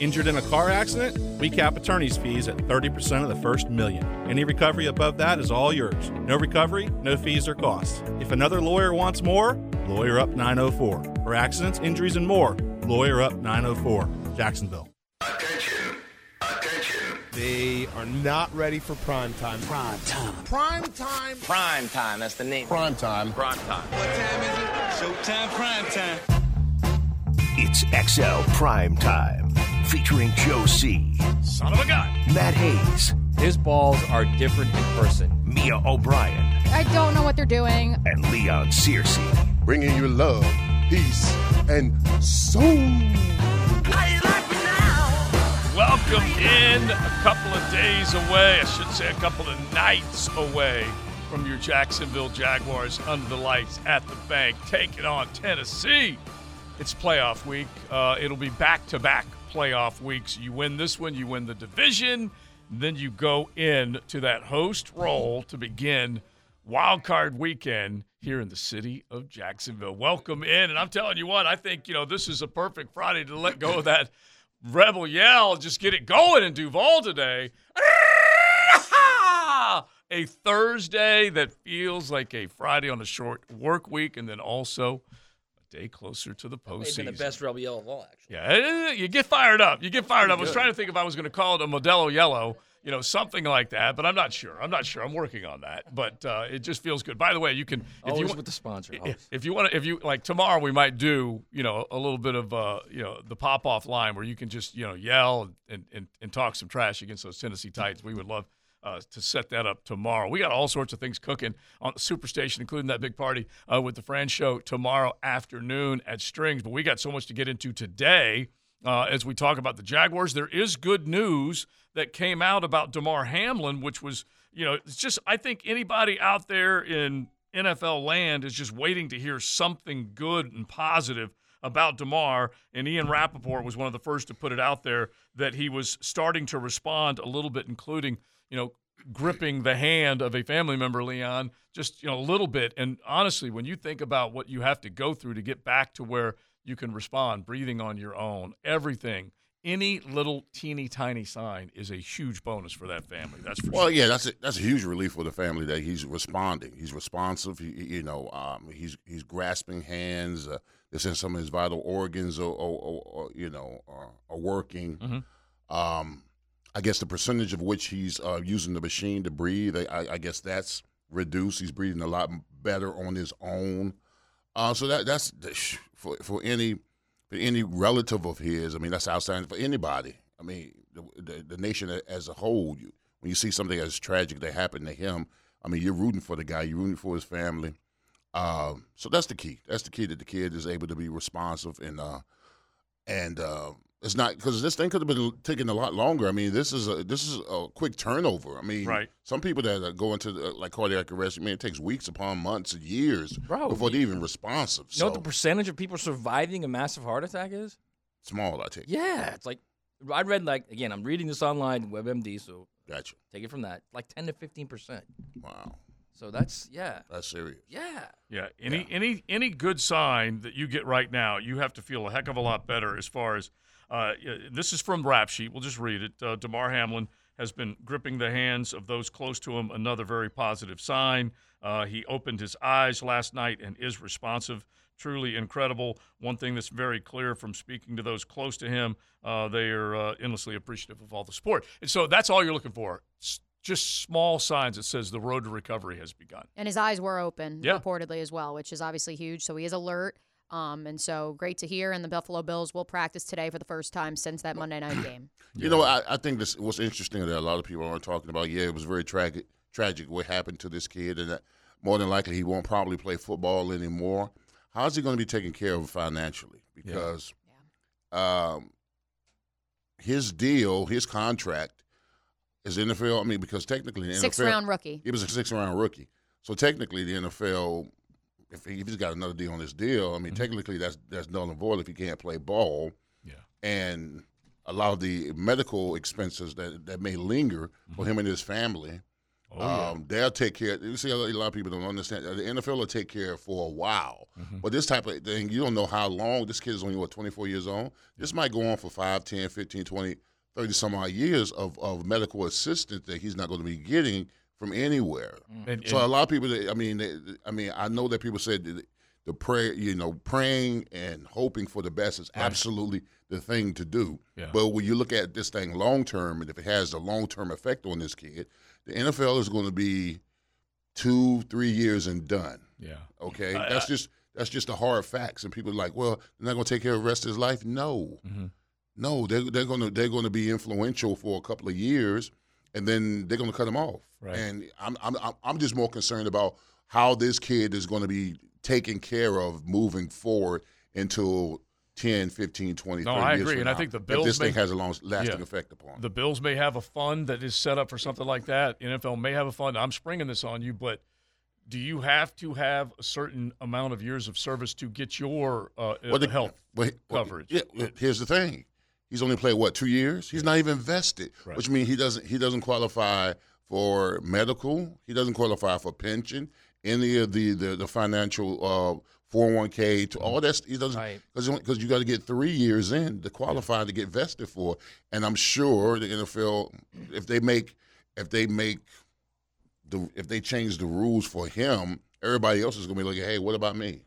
Injured in a car accident? We cap attorney's fees at 30% of the first million. Any recovery above that is all yours. No recovery, no fees or costs. If another lawyer wants more, Lawyer Up 904. For accidents, injuries, and more, Lawyer Up 904. Jacksonville. Attention. Attention. They are not ready for prime time. Prime time. Prime time. Prime time. That's the name. Prime time. Prime time. What time is it? Showtime prime time. It's XL Prime Time, featuring Joe C, Son of a gun. Matt Hayes, His balls are different in person. Mia O'Brien, I don't know what they're doing. and Leon Searcy. Bringing you love, peace, and soul. Welcome in a couple of days away, I should say a couple of nights away from your Jacksonville Jaguars under the lights at the bank, taking on Tennessee. It's playoff week. Uh, it'll be back to back playoff weeks. You win this one, you win the division, then you go in to that host role to begin wild card weekend here in the city of Jacksonville. Welcome in, and I'm telling you what, I think you know this is a perfect Friday to let go of that rebel yell, just get it going in Duval today. A Thursday that feels like a Friday on a short work week, and then also day closer to the May have been postseason. the best rebel yell of all, actually. Yeah, eh, you get fired up. You get fired up. I was trying to think if I was going to call it a Modelo Yellow, you know, something like that, but I'm not sure. I'm not sure. I'm working on that, but uh, it just feels good. By the way, you can if Always you want, with the sponsor. if, always. if you want to, if you like tomorrow, we might do you know a little bit of uh, you know the pop off line where you can just you know yell and, and and talk some trash against those Tennessee Titans. We would love. Uh, to set that up tomorrow, we got all sorts of things cooking on Superstation, including that big party uh, with the Fran Show tomorrow afternoon at Strings. But we got so much to get into today uh, as we talk about the Jaguars. There is good news that came out about Damar Hamlin, which was, you know, it's just, I think anybody out there in NFL land is just waiting to hear something good and positive about Damar. And Ian Rapoport was one of the first to put it out there that he was starting to respond a little bit, including, you know, gripping the hand of a family member, Leon, just, you know, a little bit. And honestly, when you think about what you have to go through to get back to where you can respond, breathing on your own, everything. Any little teeny tiny sign is a huge bonus for that family. That's for sure. Well, sure. yeah, that's a, that's a huge relief for the family that he's responding. He's responsive. He, you know, um, he's he's grasping hands. Uh, it's in some of his vital organs, or, or, or, or you know, are, are working. Mhm. Um, I guess the percentage of which he's uh, using the machine to breathe, I, I- guess that's reduced. He's breathing a lot better on his own. Uh, so that that's for for any for any relative of his. I mean, that's outstanding for anybody. I mean, the, the, the nation as a whole. You, when you see something as tragic that happened to him, I mean, you're rooting for the guy. You're rooting for his family. Um, so that's the key. That's the key that the kid is able to be responsive and uh, and uh, it's not because this thing could have been taking a lot longer. I mean, this is a this is a quick turnover. I mean, Right. Some people that go into the, uh, like cardiac arrest, I mean, it takes weeks upon months and years Bro, before they're even responsive. You know what the percentage of people surviving a massive heart attack is? small, I take. Yeah, it's like I read like again. I'm reading this online, WebMD, so Gotcha. take it from that. Like 10 to 15 percent. Wow, So that's yeah, that's serious. yeah. Yeah, any any any good sign that you get right now, you have to feel a heck of a lot better. As far as uh, this is from Rap Sheet, we'll just read it. Uh, Damar Hamlin has been gripping the hands of those close to him. Another very positive sign. Uh, he opened his eyes last night and is responsive. Truly incredible. One thing that's very clear from speaking to those close to him, uh, they are uh, endlessly appreciative of all the support. And so that's all you're looking for. S- just small signs that says the road to recovery has begun. And his eyes were open, Yeah. reportedly as well, which is obviously huge. So he is alert. Um, and so great to hear. And the Buffalo Bills will practice today for the first time since that Monday night game. You know, I, I think this what's interesting that a lot of people aren't talking about. Yeah, it was very tragic, tragic what happened to this kid, and that more than likely he won't probably play football anymore. How's he going to be taken care of financially? Because um, his deal, his contract, is NFL. I mean, because technically the Six NFL, round rookie. he was a six round rookie. So technically, the NFL, if, he, if he's got another deal on this deal, I mean, technically that's that's null and void if he can't play ball. Yeah. And a lot of the medical expenses that, that may linger for him and his family Oh, yeah. um, they'll take care. You see, a lot of people don't understand. The NFL will take care for a while, Mm-hmm. but this type of thing, you don't know how long. This kid is only what 24 years old. This might go on for 5, 10, 15, 20, 30 some odd years of, of medical assistance that he's not going to be getting from anywhere. And- So a lot of people, they- I mean, they, I mean, I know that people said that the prayer, you know, praying and hoping for the best is absolutely the thing to do. Yeah. But when you look at this thing long term, and if it has a long term effect on this kid, the NFL is going to be two, three years and done. yeah. Okay, I- that's I- just that's just the hard facts. And people are like, well, they're not going to take care of the rest of his life. No, Mm-hmm. no, they're they're going to they're going to be influential for a couple of years, and then they're going to cut him off. Right. And I'm I'm I'm- just more concerned about how this kid is going to be taken care of moving forward until 10, 15, 20, No, 30 I years agree, and I think the Bills this thing has a long lasting Yeah. effect upon. The Bills may have a fund that is set up for something like that. NFL may have a fund. I'm springing this on you, but do you have to have a certain amount of years of service to get your uh, Well, the- health well, coverage? Yeah, here's the thing: he's only played what two years. He's not even vested, Right. which means he doesn't he doesn't qualify for medical. He doesn't qualify for pension, any of the the, the financial uh, 401k to all that. He doesn't Right. because because you got to get three years in to qualify to get vested for. And I'm sure the NFL, if they make if they make the if they change the rules for him, everybody else is going to be like, Hey, what about me?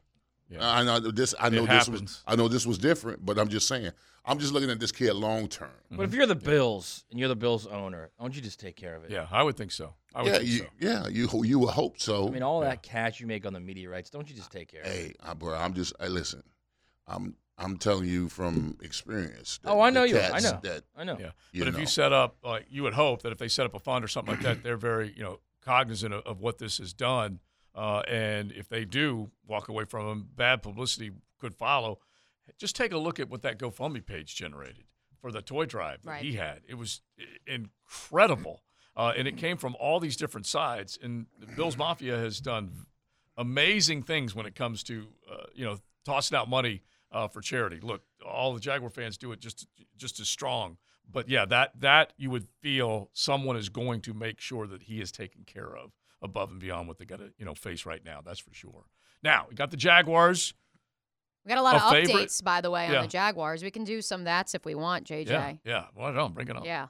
Yeah. I know this. I know It this happens. was. I know this was different, but I'm just saying. I'm just looking at this kid long term. But if you're the Bills and you're the Bills owner, don't you just take care of it? Yeah, I would think so. I would Yeah, think you, so. yeah, you you would hope so. I mean, all that cash you make on the media rights, don't you just take care of it? hey, I, bro, I'm just. Hey, listen, I'm I'm telling you from experience. that Oh, I know you. I know. That I know. Yeah, You but if know. you set up, like you would hope that if they set up a fund or something like that, they're very, you know, cognizant of, of what this has done, uh, and if they do walk away from them, bad publicity could follow. Just take a look at what that GoFundMe page generated for the toy drive that Right. he had. It was incredible, uh, and it came from all these different sides. And Bill's Mafia has done amazing things when it comes to, uh, you know, tossing out money uh, for charity. Look, all the Jaguar fans do it just just as strong. But yeah, that that you would feel someone is going to make sure that he is taken care of above and beyond what they got to you know face right now. That's for sure. Now we got the Jaguars. We got a lot A of favorite? updates, by the way, on Yeah. the Jaguars. We can do some that's if we want, JJ. Yeah, yeah. Well, no, bring it on. Yeah.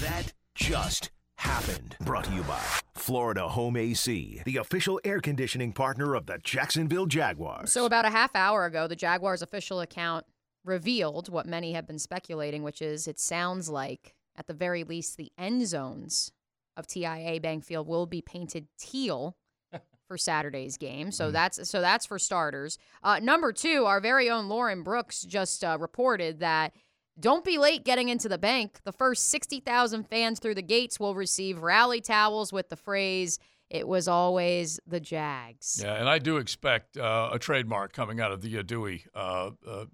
That just happened. Brought to you by Florida Home AC, the official air conditioning partner of the Jacksonville Jaguars. So about a half hour ago, the Jaguars official account revealed what many have been speculating, which is it sounds like at the very least the end zones of TIAA Bank Field will be painted teal for Saturday's game. So that's so that's for starters. Uh, number two, our very own Lauren Brooks just uh, reported that. Don't be late getting into the bank. The first 60,000 fans through the gates will receive rally towels with the phrase, It was always the Jags. Yeah, and I do expect uh, a trademark coming out of the Dewey uh, uh,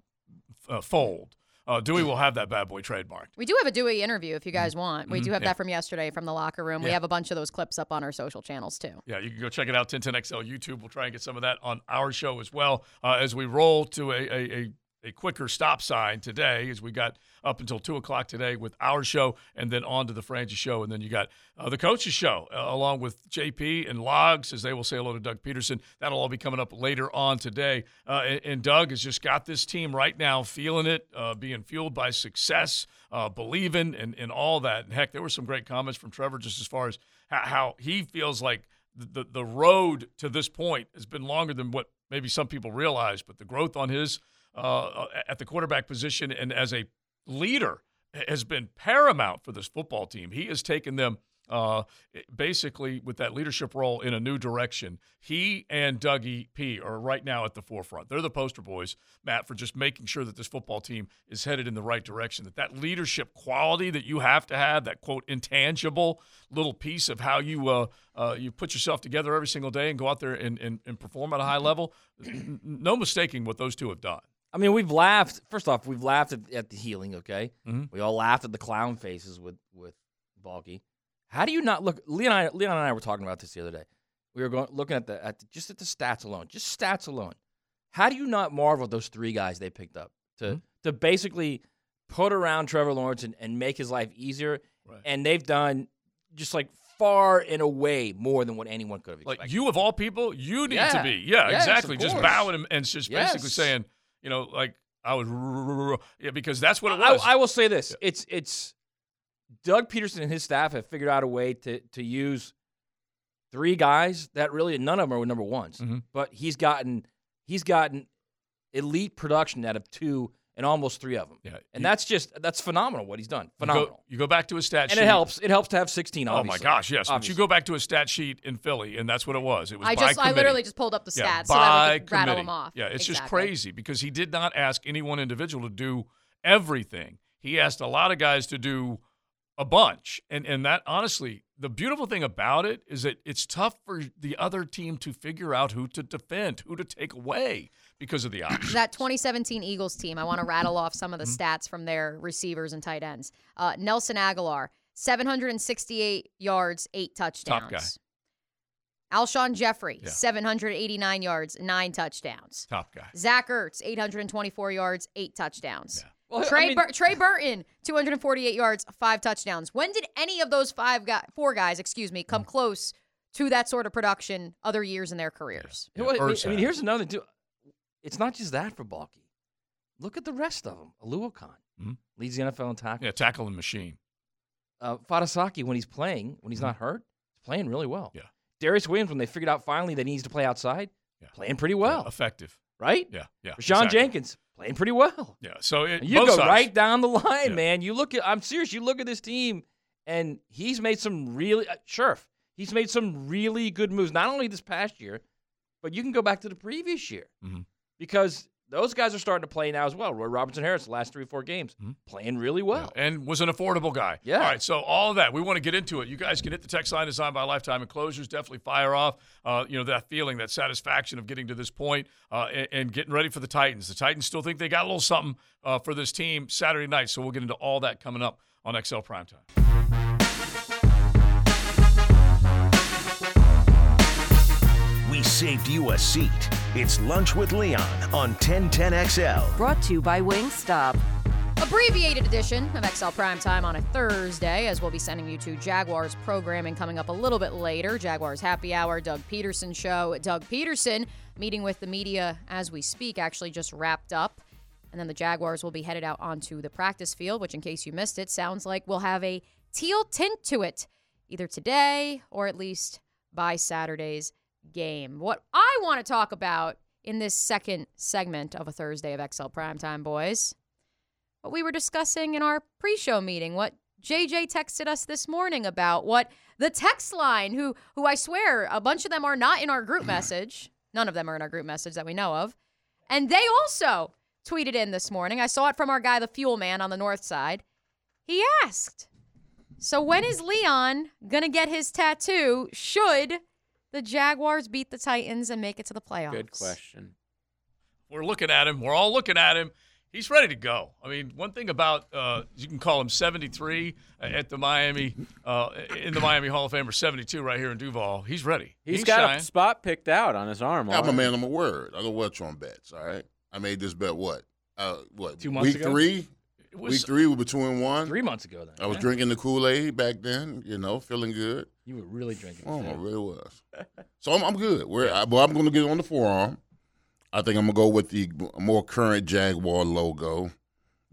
uh, fold. Uh, Dewey will have that bad boy trademarked. We do have a Dewey interview if you guys want. We do have Mm-hmm. Yeah. that from yesterday from the locker room. We have a bunch of those clips up on our social channels too. Yeah, you can go check it out, 1010XL YouTube. We'll try and get some of that on our show as well uh, as we roll to a, a, a, a quicker stop sign today, as we got up until 2 o'clock today with our show and then on to the Frangie show. And then you got uh, the coaches show uh, along with JP and Logs, as they will say hello to Doug Pederson. That'll all be coming up later on today. Uh, and, and Doug has just got this team right now feeling it, uh, being fueled by success, uh, believing, and, and all that. And heck, there were some great comments from Trevor just as far as how, how he feels like the, the road to this point has been longer than what maybe some people realize, but the growth on his uh, at the quarterback position and as a leader has been paramount for this football team. He has taken them uh, basically with that leadership role in a new direction. He and Dougie P are right now at the forefront. They're the poster boys, Matt, for just making sure that this football team is headed in the right direction. That that leadership quality that you have to have, that quote intangible little piece of how you uh, uh, you put yourself together every single day and go out there and, and, and perform at a high level. No mistaking what those two have done. I mean, we've laughed. First off, we've laughed at, at the healing. Okay, Mhm. we all laughed at the clown faces with with Baalke. How do you not look? Leon and I, Leon and I were talking about this the other day. We were going looking at the at the, just at the stats alone, just stats alone. How do you not marvel at those three guys they picked up to to basically put around Trevor Lawrence and, and make his life easier? Right. And they've done just like far and away more than what anyone could have expected. Like you of all people, you need to be. Yeah, Yes, exactly. Just bowing and, and just basically saying, you know, like I was, yeah, because that's what it I, was. I will say this: it's it's Doug Pederson and his staff have figured out a way to to use three guys that really none of them are number ones, Mhm. but he's gotten he's gotten elite production out of two and almost three of them. Yeah, and you- that's just that's phenomenal what he's done. You Phenomenal. go, you go back to a stat and sheet. And it helps. It helps to have 16. Oh my gosh, yes. But you go back to a stat sheet in Philly, and that's what it was. It was I by just I literally just pulled up the stats yeah, so that by we could rattle committee. them off. Yeah, it's just crazy because he did not ask any one individual to do everything. He asked a lot of guys to do a bunch. And and that honestly, the beautiful thing about it is that it's tough for the other team to figure out who to defend, who to take away because of the options. That 2017 Eagles team, I want to rattle off some of the Mm-hmm. stats from their receivers and tight ends. Uh, Nelson Agholor, 768 yards, eight touchdowns. Top guy. Alshon Jeffery, Yeah. 789 yards, nine touchdowns. Top guy. Zach Ertz, 824 yards, eight touchdowns. Yeah. Well, I Trey, mean- Bur- Trey Burton, 248 yards, five touchdowns. When did any of those five guys, four guys, excuse me, Mm. come close to that sort of production other years in their careers? You know what, I mean- I mean, here's another too. It's not just that for Baalke. Look at the rest of them. Oluokun Mhm. leads the NFL in tackles. Yeah, tackling machine. Uh, Fatukasi, when he's playing, when he's not hurt, he's playing really well. Mm-hmm. Yeah. Darious Williams, when they figured out finally that he needs to play outside, Yeah. playing pretty well, Yeah, effective. right? Yeah, yeah. Rayshawn exactly. Jenkins playing pretty well. Yeah. So it, you go sides. right down the line, Yeah. man. You look at, I'm serious. You look at this team, and he's made some really, uh, Scherff, he's made some really good moves. Not only this past year, but you can go back to the previous year Mhm. Because those guys are starting to play now as well. Roy Robertson Harris, the last three or four games, Mhm. playing really well. Yeah, and was an affordable guy. Yeah. All right, so all of that, we want to get into it. You guys can hit the text line designed by Lifetime Enclosures. Definitely fire off, uh, you know, that feeling, that satisfaction of getting to this point, uh, and, and getting ready for the Titans. The Titans still think they got a little something uh, for this team Saturday night, so we'll get into all that coming up on XL Primetime. We saved you a seat. It's Lunch with Leon on 1010XL. Brought to you by Wingstop. Abbreviated edition of XL Primetime on a Thursday, as we'll be sending you to Jaguars programming coming up a little bit later. Jaguars Happy Hour, Doug Pederson Show. Doug Pederson meeting with the media as we speak actually just wrapped up. And then the Jaguars will be headed out onto the practice field, which, in case you missed it, sounds like we'll have a teal tint to it either today or at least by Saturday's game. What I want to talk about in this second segment of a Thursday of XL Primetime, boys, what we were discussing in our pre-show meeting, what JJ texted us this morning about, what the text line, who who I swear a bunch of them are not in our group message. None of them are in our group message that we know of. And they also tweeted in this morning. I saw it from our guy, the fuel man on the north side. He asked, So when is Leon gonna get his tattoo? Should the Jaguars beat the Titans and make it to the playoffs? Good question. We're looking at him. We're all looking at him. He's ready to go. I mean, one thing about uh, you can call him 73 at the Miami uh, in the Miami Hall of Fame or 72 right here in Duval. He's ready. He's He's got shine. a spot picked out on his arm. I'm a already. man of my word. I don't watch on bets. All right. I made this bet. What? Uh, what? Two months week ago? three. Was- Week three. We were two and one. Three months ago, then. I was yeah? drinking the Kool Aid back then. You know, feeling good. You were really drinking. Oh, it. I really was. So I'm, I'm good. We're, I, well, I'm going to get on the forearm. I think I'm going to go with the more current Jaguar logo.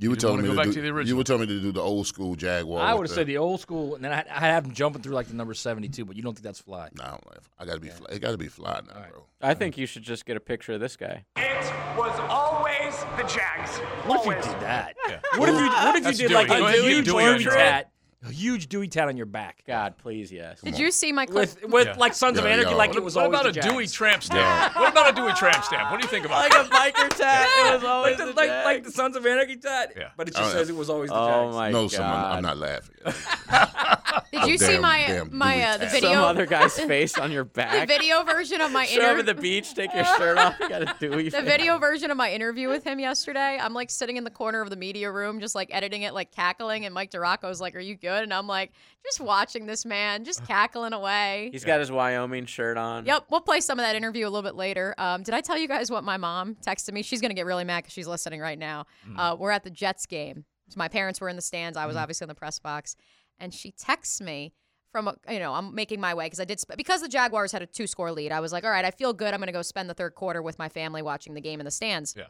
You were telling me go to back do, to the You were telling me to do the old school Jaguar. I would have the- said the old school, and then I, I have him jumping through like the number 72, but you don't think that's fly. No, I. I got to be. Fly. It got to be fly now, bro. I think you should just get a picture of this guy. It was always the Jags. What if you did that? Yeah. What if you what if you did like a ahead and get huge Dewey on tat, a huge Dewey tat on your back? God, please, yes. Did you see my clip? With with Yeah. like Sons of Anarchy, yeah. like What, it was what always about a Jags. Dewey tramp stamp? what about a Dewey tramp stamp? What do you think about like that? a biker tat. It was always like the, the like, like the Sons of Anarchy tat. Yeah. But it Oh, just yeah. says it was always the Oh Jags. my no, god. someone. I'm not laughing. Did you see damn- my damn my uh, the video? Some other guy's face on your back. the video version of my Show up interview. at the beach, take your shirt off. You got a Dewey the face. video version of my interview with him yesterday, I'm like sitting in the corner of the media room, just like editing it, like cackling. And Mike DiRocco's like, "Are you good?" And I'm like, just watching this man, just cackling away. He's got his Wyoming shirt on. Yep, we'll play some of that interview a little bit later. Um, did I tell you guys what my mom texted me? She's gonna get really mad because she's listening right now. Uh, we're at the Jets game. So my parents were in the stands. I was obviously in the press box, and she texts me from a, you know I'm making my way because I did sp- because the Jaguars had a two score lead. I was like, all right, I feel good. I'm gonna go spend the third quarter with my family watching the game in the stands. Yeah.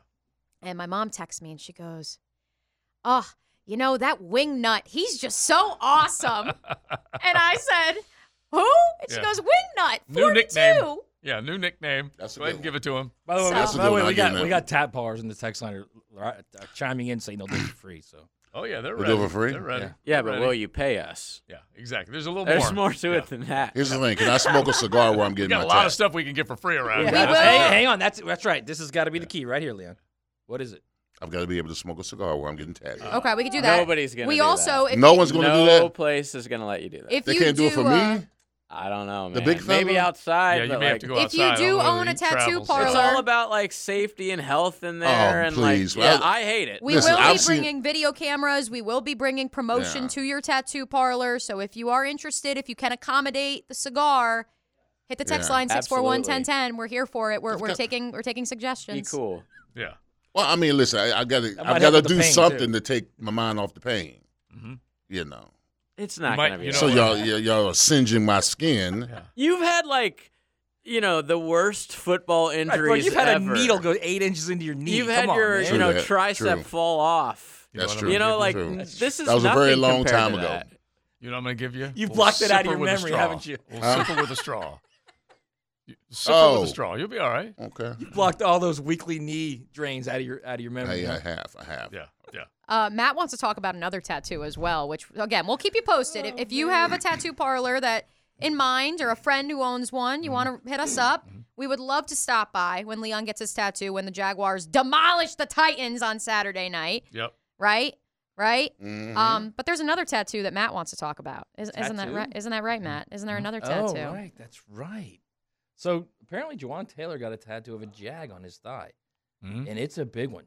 And my mom texts me and she goes, "Oh, you know that wing nut? He's just so awesome." and I said, "Who?" And she Yeah. goes, "Wing nut, New 42." nickname. Yeah, new nickname. That's a Go ahead good and give it to him. By the way, That's a by the way we got him we got tat bars in the text line are, uh, chiming in saying they'll do it for free. So Oh yeah, they're We'll ready. do it for free? They're ready. Yeah. Yeah, but ready. will you pay us? Yeah, exactly. There's a little There's more. more to Yeah. it than that. Here's the thing: Can I smoke a cigar while I'm getting? We getting got my a lot tat? of stuff we can get for free around We here. will. Hey, hang on. That's that's right. This has got to be the key right here, Leon. What is it? I've got to be able to smoke a cigar while I'm getting tatted. Okay, we could do that. Nobody's gonna We do also, that. if No you, one's going to no do that. No place is gonna let you do that. if They you can't do it for uh, me. I don't know, man. The big Maybe outside. Yeah, you but may have to go If you outside. I do don't know own whether a he tattoo travels. parlor- It's all about like safety and health in there, Oh, and please. like, yeah, Well, I hate it. We Listen, will be I've seen- bringing video cameras. We will be bringing promotion Yeah. to your tattoo parlor. So if you are interested, if you can accommodate the cigar, hit the text Yeah. line 641-1010. We're here for it. We're, we're got- taking we're taking Be suggestions. cool. Yeah. Well, I mean, listen, I, I got to, I gotta do something too. to take my mind off the pain. Mhm. You know. It's not might- gonna be. you know So y'all, y'all, y'all are singeing my skin. Yeah. You've had like, you know, the worst football Right, injuries bro, you've had ever. a needle go eight inches into your knee. You've Come had on, your, man. you know, that. tricep True. fall off. You know That's true. You know, like True. this is That was a very long time ago. You know what I'm gonna give you? You've We'll blocked it out of your memory, haven't you? We'll Huh? sipper with a straw. You- Sipper Oh. with a straw. You'll be all right. Okay. You blocked all those weekly knee drains out of your out of your memory. Hey. I have. I have. Yeah. Yeah. Uh, Matt wants to talk about another tattoo as well, which again we'll keep you posted. If, if you have a tattoo parlor that in mind or a friend who owns one, you want to hit us up. We would love to stop by when Leon gets his tattoo when the Jaguars demolish the Titans on Saturday night. Yep. Right, right. Mhm. Um, but there's another tattoo that Matt wants to talk about. Is, isn't that right? Isn't that right, Matt? Isn't there another tattoo? Oh, tattoo? right. That's right. So apparently, Jawaan Taylor got a tattoo of a jag on his thigh, Mhm. and it's a big one.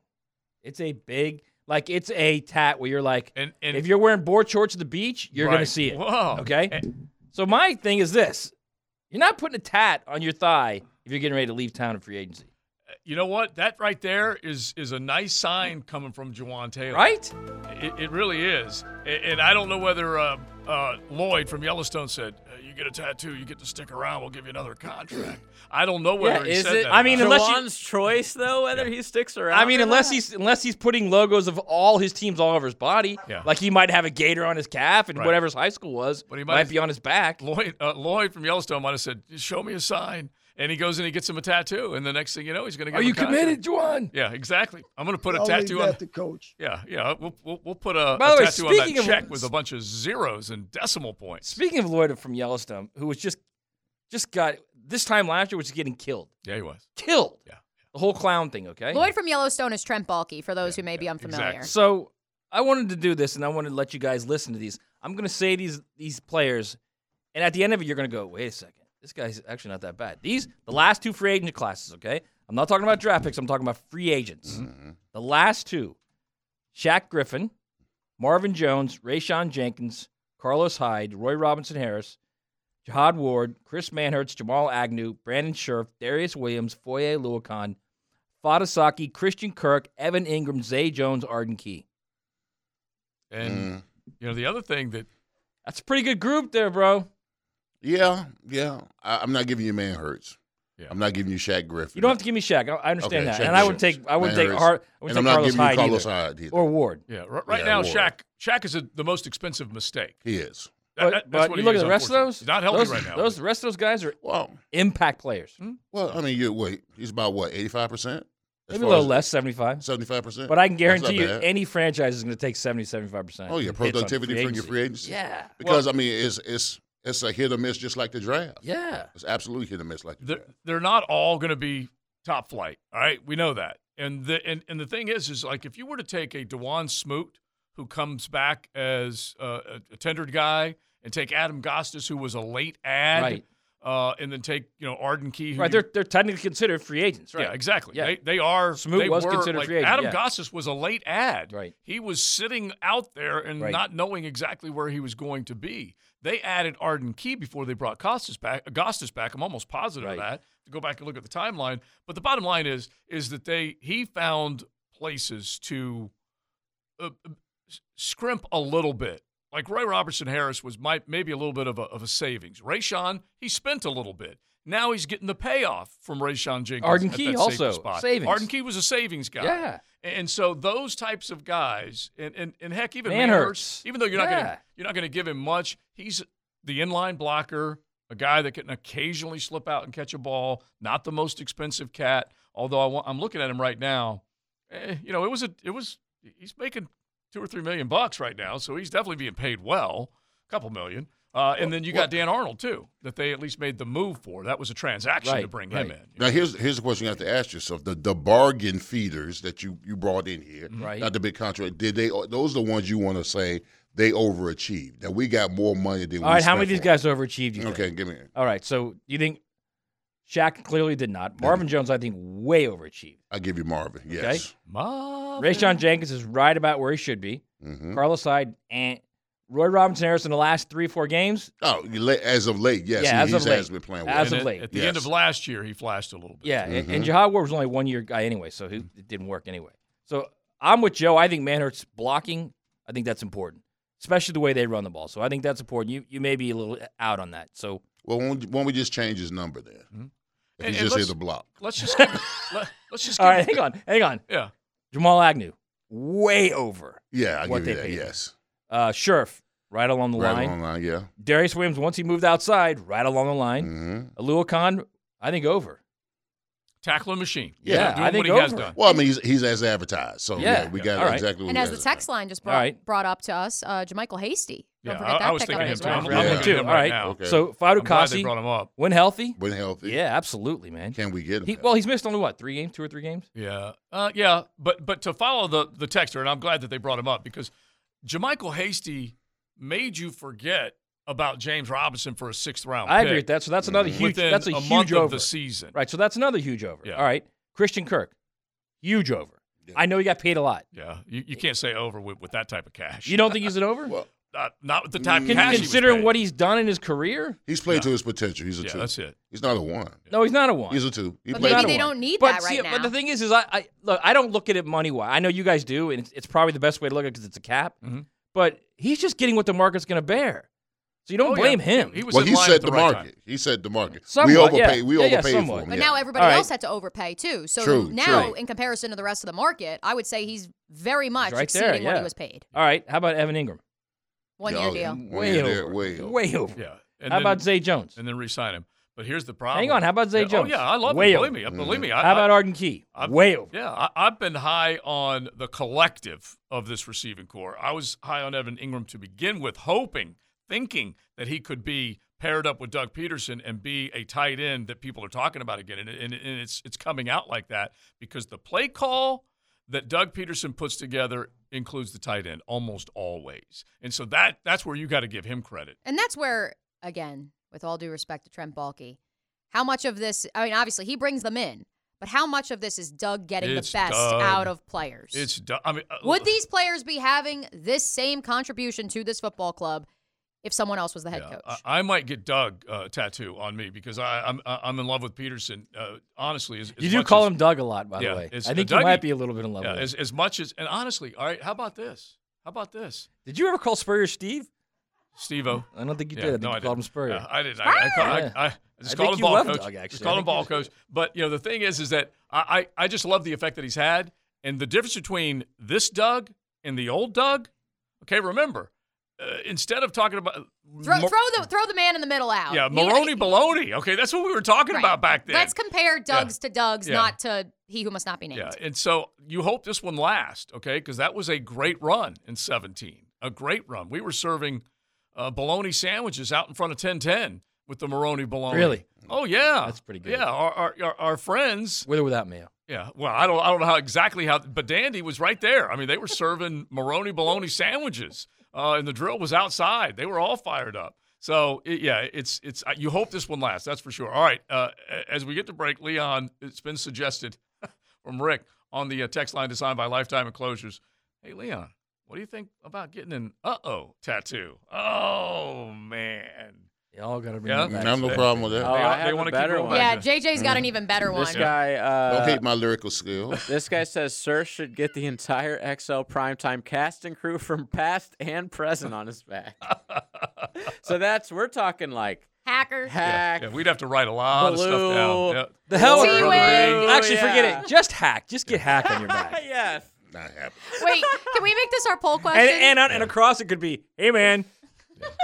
It's a big, like it's a tat where you're like, And and if you're wearing board shorts at the beach, you're gonna see it. Whoa. Okay. And- So my thing is this: you're not putting a tat on your thigh if you're getting ready to leave town in free agency, you know what? That right there is is a nice sign coming from Jawaan Taylor. right? It, it really is. And, I don't know whether uh, uh, Lloyd from Yellowstone said, "You get a tattoo, you get to stick around. We'll give you another contract." I don't know whether Yeah, he is said it? that. I mean, not. unless you- Jawaan's choice though, whether he sticks around. I mean, or unless not. he's unless he's putting logos of all his teams all over his body, Yeah. like he might have a gator on his calf and Right. whatever his high school was, But he might, might have- be on his back. Lloyd uh, Lloyd from Yellowstone might have said, "Show me a sign," and he goes and he gets him a tattoo, and the next thing you know, he's going to. Get. Are you committed, Juan? Yeah, exactly. I'm going to put a I'll tattoo leave on. that to coach. Yeah, yeah. We'll, we'll, we'll put a, By a the way, tattoo on that speaking of- check with a bunch of zeros and decimal points. Speaking of Lloyd from Yellowstone, who was just just got this time last year was getting killed, Yeah, he was. killed. Yeah. The whole clown thing. Okay. Lloyd from Yellowstone is Trent Baalke, for those who may be unfamiliar. exactly. So I wanted to do this, and I wanted to let you guys listen to these. I'm going to say these these players, and at the end of it, you're going to go, "Wait a second, this guy's actually not that bad." These the last two free agent classes. Okay, I'm not talking about draft picks. I'm talking about free agents. The last two: Shaq Griffin, Marvin Jones, Rayshawn Jenkins, Carlos Hyde, Roy Robinson Harris, Jihad Ward, Chris Manhertz, Jamal Agnew, Brandon Scherff, Darious Williams, Foye Oluokun, Fatukasi, Christian Kirk, Evan Engram, Zay Jones, Arden Key. And Mm. you know the other thing that That's a pretty good group there, bro. Yeah, yeah. I, I'm not giving you Manhertz. Yeah. I'm not giving you Shaq Griffin. You don't have to give me Shaq. I I understand Okay, that, Shaq and I would take I would Man take Hurts. Hart. I would and take I'm not Carlos giving you Hyde Carlos either. Hyde either. or Ward. yeah r- right Yeah, now Ward. Shaq Shaq is a, the most expensive mistake. he is. That- But, that's but what you he look is, at the rest of those. He's not healthy those, right now. Those the rest of those guys are Well, impact players. Hmm? well. I mean, you wait. He's about what 85 percent. Maybe a little less, seventy five. 75 percent. But I can guarantee you, any franchise is going to take 70, 75 percent. Oh yeah, productivity from your free agency. Yeah, Because I mean, it's it's it's a hit or miss, just like the draft. yeah. It's absolutely hit or miss, like the they're, draft. they're not all going to be top flight. All right, we know that. And the and, and the thing is, is like if you were to take a Dawuane Smoot who comes back as uh, a, a tendered guy, and take Adam Gotsis who was a late ad, Right. uh, and then take you know Arden Key, who Right, you- they're they're technically considered free agents, right? yeah, exactly. Yeah. They, they are. Smoot they was were, considered like, free agent, Adam yeah. Gotsis was a late ad. Right. He was sitting out there and Right. not knowing exactly where he was going to be. They added Arden Key before they brought Costas back. Gotsis back. I'm almost positive Right. of that. To go back and look at the timeline, but the bottom line is is that they he found places to uh, uh, scrimp a little bit like Roy Robertson Harris was might maybe a little bit of a, of a savings. Rayshawn, he spent a little bit. Now he's getting the payoff from Rayshawn Jenkins. Arden at Key also, spot. savings. Arden Key was a savings guy. Yeah. And so those types of guys, and and, and heck, even. Manhertz, even though you're not Yeah. gonna you're not gonna give him much, he's the inline blocker, a guy that can occasionally slip out and catch a ball. Not the most expensive cat, although I want, I'm looking at him right now. Eh, you know, it was a it was he's making two or three million bucks right now, so he's definitely being paid well, a couple million. Uh, and then you got Dan Arnold too, that they at least made the move for. That was a transaction to Right, bring him right. in. Now here's here's the question you have to ask yourself: the the bargain feeders that you you brought in here, Right. not the big contract, did they? Those are the ones you want to say they overachieved. That we got more money than. All we right, how many of these guys overachieved? You think? Okay, give me. All right, so you think Shaq clearly did not. Marvin Jones, I think, way overachieved. I give you Marvin. Yes. Marvin. Rayshawn Jenkins is right about where he should be. Mhm. Carlos Hyde and Roy Robinson Harris in the last three, four games. Oh, as of late, yes, Yeah, he, as he's of late. has been playing well. As And of at- late. At the Yes. end of last year, he flashed a little bit. Yeah, and, Mhm. and Jihad Ward was only one year guy anyway, so he, it didn't work anyway. So I'm with Joe. I think Manhertz's blocking. I think that's important, especially the way they run the ball. So I think that's important. You you may be a little out on that. So Well, why don't- why don't we just change his number then? If And- he's and just hit let's- block. Let's just give, let, let's just give, all right, hang on, hang on. Yeah. Jamal Agnew, way over. Yeah, I what give you that. paid him. Yes, Uh, Scherff, right along the right line. on line. Yeah. Darious Williams, once he moved outside, right along the line. hmm Oluokun, I think over. tackling machine. Yeah, doing I think what he has over. done. Well, I mean, he's, he's as advertised, so yeah, Yeah. we got All right. exactly. And what as the text line just brought, right. brought up to us, uh, JaMycal Hasty. Don't Yeah, forget I, that I was thinking him too. well. I'm, Yeah. I'm Yeah. looking at him All right right. now. Okay. So I'm glad they Fatukasi, brought him up. when healthy, when healthy. yeah, absolutely, man. Can we get him? He, well, he's missed only what three games, two or three games. Yeah, uh, yeah, but but to follow the the texter, and I'm glad that they brought him up because JaMycal Hasty made you forget about James Robinson for a sixth round. I pick agree with that. So that's another huge. Within That's a, a huge month over. of the season. Right. So that's another huge over. Yeah. All right. Christian Kirk, huge over. I know he got paid a lot. Yeah, you, you can't say over with, with that type of cash. You don't think he's an over? Well, not, not with the type of Can cash you he was considering what he's done in his career? he's played to his potential. He's a Yeah, two. that's it. He's not a one. No, he's not a one. He's a two. He But played maybe not they one. don't need but that see, right now. But the thing is, is I, I look. I don't look at it money wise. I know you guys do, and it's, it's probably the best way to look at it because it's a cap. Mhm. But he's just getting what the market's going to bear. So you don't Oh, yeah. blame him. He was well, in he line set at the, the right market. time. He said the market. Somewhat, we yeah. overpaid. We Yeah, yeah, overpaid somewhat. for him. But yeah. now everybody All right. else had to overpay too. So True, now, true. in comparison to the rest of the market, I would say he's very much right exceeding there, what yeah. he was paid. All right. How about Evan Ingram? One Yeah, year oh, deal. One Way year over. way over. Way over. Yeah. And How then- about Zay Jones? And then re-sign him. But here's the problem. Hang on. How about Zay Yeah, oh, Jones? Oh yeah, I love Way him. over. Believe me, believe me. I, How about Arden Key? I've- Way over. Yeah, I, I've been high on the collective of this receiving core. I was high on Evan Engram to begin with, hoping, thinking that he could be paired up with Doug Pederson and be a tight end that people are talking about again. And, and, and it's it's coming out like that because the play call that Doug Pederson puts together includes the tight end almost always. And so that that's where you got to give him credit. And that's where, again, with all due respect to Trent Baalke, how much of this, I mean, obviously he brings them in, but how much of this is Doug getting It's the best Doug. out of players? It's Doug. I mean, uh, Would these players be having this same contribution to this football club if someone else was the head Yeah, coach? I, I might get Doug uh, tattoo on me because I, I'm I'm in love with Pederson. Uh, honestly, as, as You do much call as- him Doug a lot, by Yeah, the way. it's- I think uh, you might be a little bit in love Yeah, with him. as, as much as and honestly, all right. How about this? How about this, Did you ever call Spurrier Steve? Steve-O? I don't think you Yeah, did. I think no, you I called him didn't. Spurrier. Yeah, I did. I, I, call, I, Yeah. I, I I just think call him you ball love coach. Doug, Just actually. call I him ball coach. But you know, the thing is, is that I, I I just love the effect that he's had, and the difference between this Doug and the old Doug. Okay, remember, uh, instead of talking about throw, Mo- throw the throw the man in the middle out. yeah, He- Marrone baloney. Okay, that's what we were talking Right. about back then. Let's compare Doug's to Doug's, Yeah. not to he who must not be named. Yeah, and so you hope this one lasts, okay? Because that was a great run in 17. A great run. We were serving uh, bologna sandwiches out in front of 1010 with the Marrone bologna. Really? Oh yeah, That's pretty good. Yeah, our our, our, our friends. With or without mayo. Yeah, well, I don't I don't know how exactly how, but Dandy was right there. I mean, they were serving Marrone bologna sandwiches, uh, and the drill was outside. They were all fired up. So it, yeah, it's it's. You hope this one lasts. That's for sure. All right, uh, as we get to break, Leon, it's been suggested from Rick on the uh, text line designed by Lifetime Enclosures. Hey, Leon, what do you think about getting an uh oh tattoo? Oh man, Y'all gotta bring Yeah? back. I have no problem with that. Oh, They- I they have wanna a keep better going one. back. Yeah, JJ's got an even better one. This guy, uh, Don't hate my lyrical skills. this guy says Sir should get the entire XL primetime cast and crew from past and present on his back. so that's we're talking like Hacker. hack. Yeah, we'd have to write a lot of stuff Blue. down. Yeah. The hell with T-Wing. Brother Big. Actually, forget it. Just hack. Just get hack on your back. yes. Not happy. Wait, can we make this our poll question? and, and, on- and across it could be, hey man, That's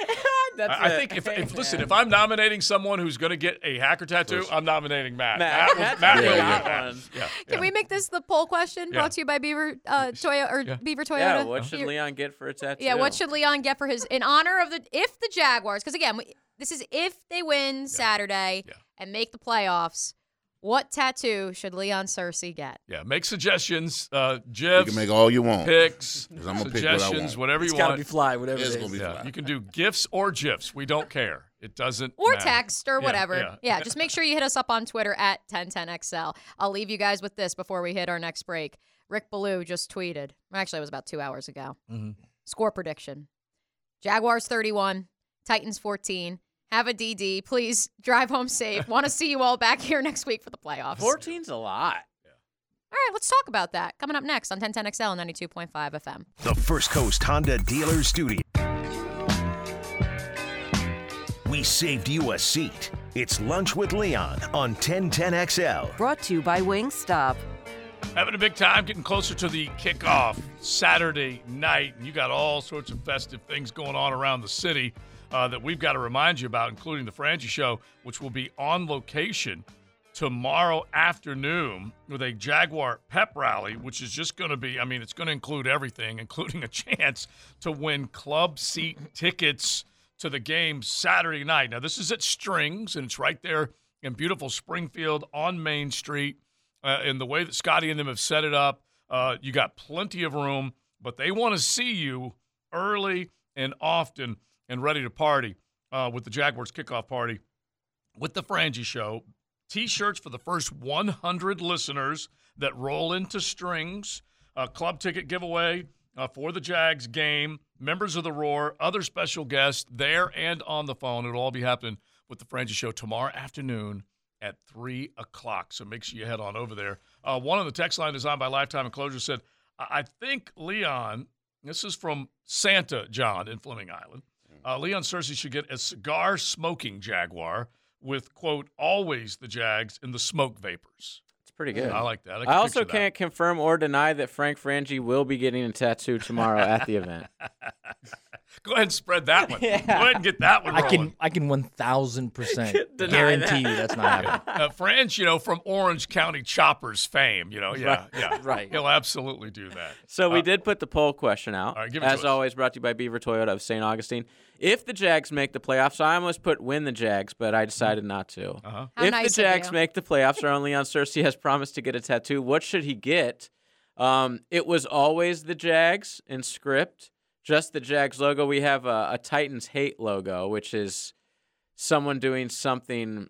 I, I it. think if, if listen, if I'm nominating someone who's going to get a hacker tattoo, I'm nominating Matt. Matt, Matt, Matt's Matt the will hot get that. one. Yeah. Can we make this the poll question Yeah. brought to you by Beaver uh, Toyota or Yeah. Beaver Toyota? Yeah, what should Leon get for a tattoo? Yeah, what should Leon get for his in honor of the if the Jaguars? Because again, we, this is if they win Saturday Yeah. and make the playoffs. What tattoo should Leon Searcy get? Yeah, make suggestions, uh, You can make all you want. picks, 'Cause I'm gonna pick what I suggestions, want. whatever it's you gotta want. be fly, whatever It's it gonna be yeah, fly. you can do gifs or gifs. We don't care. It doesn't Or matter. text or Yeah, whatever. yeah. Yeah, just make sure you hit us up on Twitter at 1010XL. I'll leave you guys with this before we hit our next break. Rick Ballou just tweeted. Actually, it was about two hours ago. Mm-hmm. Score prediction Jaguars 31, Titans 14. Have a DD. Please drive home safe. Want to see you all back here next week for the playoffs. 14's a lot. All right, let's talk about that. Coming up next on 1010XL 92.5 FM. The First Coast Honda Dealer Studio. We saved you a seat. It's Lunch with Leon on 1010XL. Brought to you by Wingstop. Having a big time, getting closer to the kickoff Saturday night, and you got all sorts of festive things going on around the city uh, that we've got to remind you about, including the Frangie Show, which will be on location tomorrow afternoon with a Jaguar pep rally, which is just going to be, I mean, it's going to include everything, including a chance to win club seat tickets to the game Saturday night. Now, this is at Strings, and it's right there in beautiful Springfield on Main Street. Uh, and the way that Scotty and them have set it up, uh, you got plenty of room, but they want to see you early and often and ready to party uh, with the Jaguars kickoff party with the Frangie Show. T-shirts for the first 100 listeners that roll into strings. A club ticket giveaway uh, for the Jags game. Members of the Roar, other special guests there and on the phone. It'll all be happening with the Frangie Show tomorrow afternoon at 3 o'clock. So make sure you head on over there. Uh, one on the text line designed by Lifetime Enclosure said, I I think Leon, this is from Santa John in Fleming Island. Uh, Leon Searcy should get a cigar smoking Jaguar with, quote, always the Jags in the smoke vapors. It's pretty good. I like that. I, I, also that. can't confirm or deny that Frank Frangie will be getting a tattoo tomorrow at the event. Go ahead and spread that one. yeah. Go ahead and get that one I rolling. can I can one thousand percent guarantee that. that's not happening. uh, Franz, you know, from Orange County Choppers fame, you know, yeah, Right. yeah, Right. He'll absolutely do that. So we Uh, did put the poll question out. All right, give it to As us. always, brought to you by Beaver Toyota of St. Augustine. If the Jags make the playoffs, I almost put win the Jags, but I decided not to. Uh-huh. If nice the Jags you. make the playoffs, our own Leon Searcy has promised to get a tattoo. What should he get? Um, it was always the Jags in script, just the Jags logo. We have a, a Titans hate logo, which is someone doing something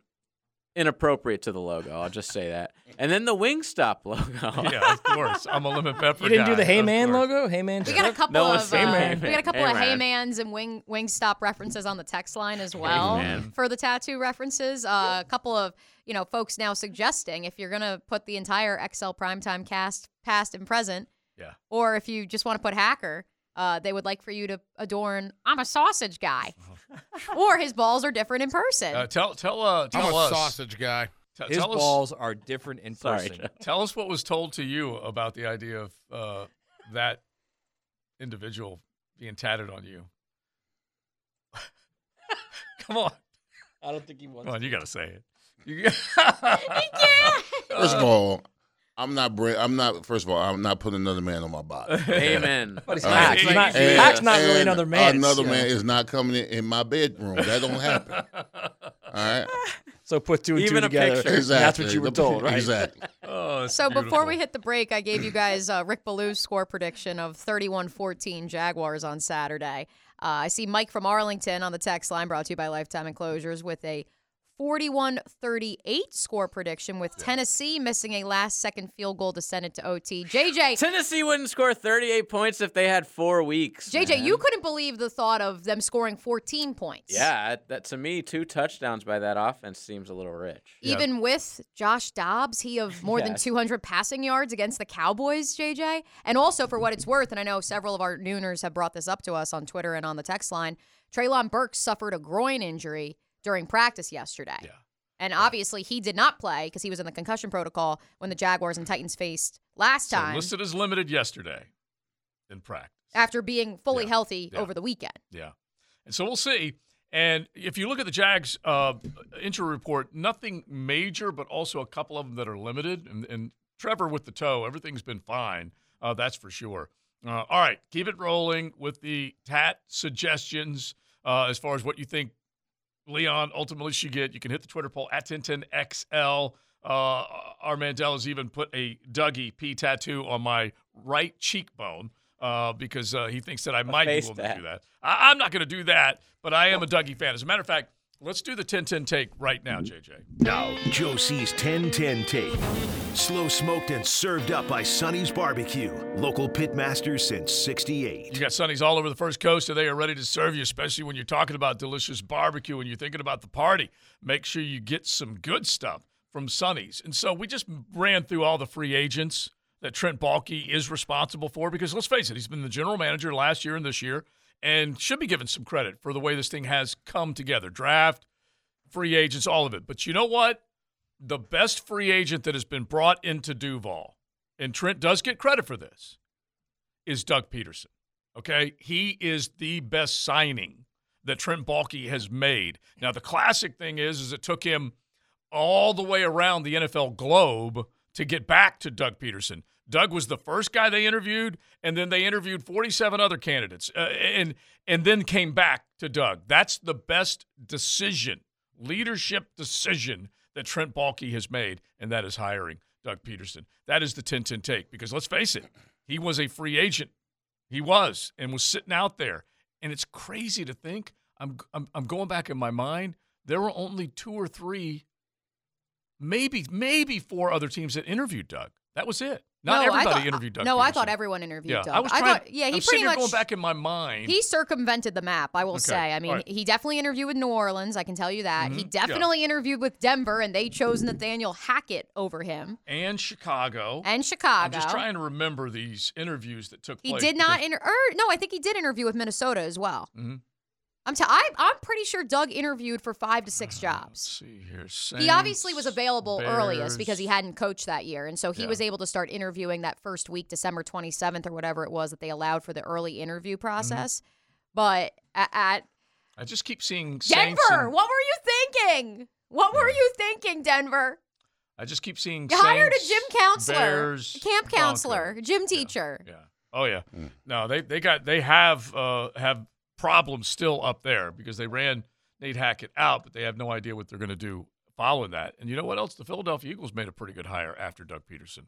inappropriate to the logo. I'll just say that. And then the Wingstop logo. yeah, of course. I'm a lemon pepper. You didn't do the Hey Man course. logo? Hey Man. We got a couple No of said uh, Hey we got a couple Hey of Man. Heymans and Wing Wingstop references on the text line as well Man. for the tattoo references. Uh, a couple of you know folks now suggesting if you're gonna put the entire XL primetime cast, past and present, Yeah. or if you just want to put hacker, uh, they would like for you to adorn I'm a sausage guy, or his balls are different in person. Uh, tell tell uh, tell I'm a us. sausage guy. T- His tell us. balls are different in Sorry, person. Joe. Tell us what was told to you about the idea of uh, that individual being tatted on you. Come on, I don't think he wants. come on, you got to say it. You- First of all, I'm not. Bring, I'm not. First of all, I'm not putting another man on my body. Amen. But he's All hack. right. He's not, And- hack's not really another man. Another you know. man is not coming in, in my bedroom. That don't happen. All right. So put two and Even two a together. picture. Exactly. That's what you were The- told, right? Exactly. oh, it's So before we hit the break, I gave you guys uh, Rick Ballou's score prediction of 31-14 Jaguars on Saturday. Uh, I see Mike from Arlington on the text line, brought to you by Lifetime Enclosures, with a 41 38 score prediction with Tennessee missing a last second field goal to send it to OT. JJ, Tennessee wouldn't score 38 points if they had four weeks. JJ, man. you couldn't believe the thought of them scoring 14 points. Yeah, that to me, two touchdowns by that offense seems a little rich. Even with Josh Dobbs, he of more than 200 passing yards against the Cowboys, JJ. And also, for what it's worth, and I know several of our nooners have brought this up to us on Twitter and on the text line, Treylon Burks suffered a groin injury during practice yesterday. Yeah. And obviously, he did not play because he was in the concussion protocol when the Jaguars and Titans faced last So time listed as limited yesterday in practice. after being fully Yeah. healthy Yeah. over the weekend. Yeah. And so we'll see. And if you look at the Jags uh, injury report, nothing major, but also a couple of them that are limited. And, and Trevor with the toe, everything's been fine. Uh, that's for sure. Uh, all right, keep it rolling with the tat suggestions uh, as far as what you think Leon ultimately should get. You can hit the Twitter poll at 1010XL. Uh, our Mandela's even put a Dougie P tattoo on my right cheekbone uh, because uh, he thinks that I might be able to do that. I- I'm not going to do that, but I am a Dougie fan. As a matter of fact, let's do the 1010 take right now, JJ. Now, Joe C's 1010 take. Slow smoked and served up by Sonny's Barbecue. Local pit masters since 68. You got Sonny's all over the first coast, and they are ready to serve you, especially when you're talking about delicious barbecue and you're thinking about the party. Make sure you get some good stuff from Sonny's. And so we just ran through all the free agents that Trent Baalke is responsible for because let's face it, he's been the general manager last year and this year and should be given some credit for the way this thing has come together. Draft, free agents, all of it. But you know what? The best free agent that has been brought into Duval, and Trent does get credit for this, is Doug Pederson. Okay, he is the best signing that Trent Baalke has made. Now the classic thing is, is it took him all the way around the NFL globe to get back to Doug Pederson. Doug was the first guy they interviewed, and then they interviewed 47 other candidates, uh, and and then came back to Doug. That's the best decision, leadership decision that Trent Baalke has made, and that is hiring Doug Pederson. That is the 10-10 take because let's face it, he was a free agent. He was and was sitting out there, and it's crazy to think. I'm I'm, I'm going back in my mind. There were only two or three maybe maybe four other teams that interviewed Doug. That was it. Not No, I everybody thought- interviewed Doug. No, I thought everyone interviewed yeah, Doug. I was trying. thought, yeah, he I'm pretty much going back in my mind. He circumvented the map, I will Okay, say. I mean, right. he definitely interviewed with New Orleans. I can tell you that. He Mhm, yeah. definitely interviewed with Denver, and they chose Nathaniel Hackett over him. and Chicago. And Chicago. I'm just trying to remember these interviews that took He place. He did not inter. Er, no, I think he did interview with Minnesota as well. Mhm. I'm. T- I, I'm pretty sure Doug interviewed for five to six jobs. see here. He obviously was Saints, available earliest because he hadn't coached that year, and so he Yeah. was able to start interviewing that first week, December 27th or whatever it was that they allowed for the early interview Mm-hmm. process. But at, at I just keep seeing Denver, and- what were you thinking? What were you thinking, Denver? I just keep seeing. You hired a gym counselor, Bears, camp counselor, a gym teacher. Yeah. Oh yeah. No, they they got they have uh have problems still up there because they ran Nate Hackett out, but they have no idea what they're going to do following that. And you know what else? The Philadelphia Eagles made a pretty good hire after Doug Pederson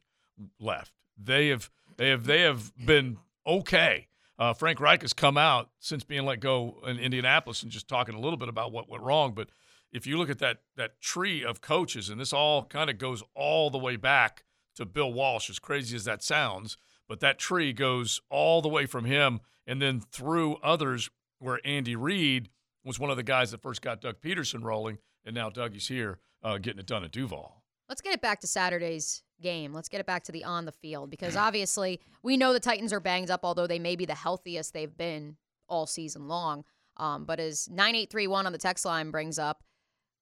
left. They have they have they have been okay. Uh, Frank Reich has come out since being let go in Indianapolis and just talking a little bit about what went wrong. But if you look at that that tree of coaches, and this all kind of goes all the way back to Bill Walsh, as crazy as that sounds, but that tree goes all the way from him and then through others where Andy Reid was one of the guys that first got Doug Pederson rolling, and now Dougie's here uh, getting it done at Duval. Let's get it back to Saturday's game. Let's get it back to the on the field because obviously we know the Titans are banged up, although they may be the healthiest they've been all season long. Um, but as 9831 on the text line brings up,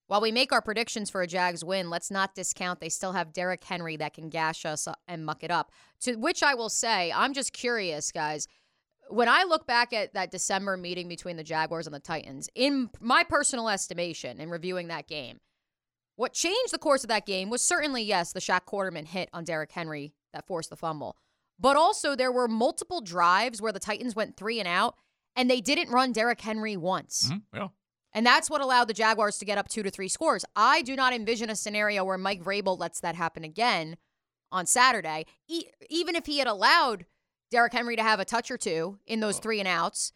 while we make our predictions for a Jags win, let's not discount they still have Derrick Henry that can gash us and muck it up. To which I will say, I'm just curious, guys. When I look back at that December meeting between the Jaguars and the Titans, in my personal estimation, in reviewing that game, what changed the course of that game was certainly, yes, the Shaq Quarterman hit on Derrick Henry that forced the fumble. But also, there were multiple drives where the Titans went three and out, and they didn't run Derrick Henry once. Mhm, Yeah. And that's what allowed the Jaguars to get up two to three scores. I do not envision a scenario where Mike Vrabel lets that happen again on Saturday. E- even if he had allowed Derrick Henry to have a touch or two in those three and outs,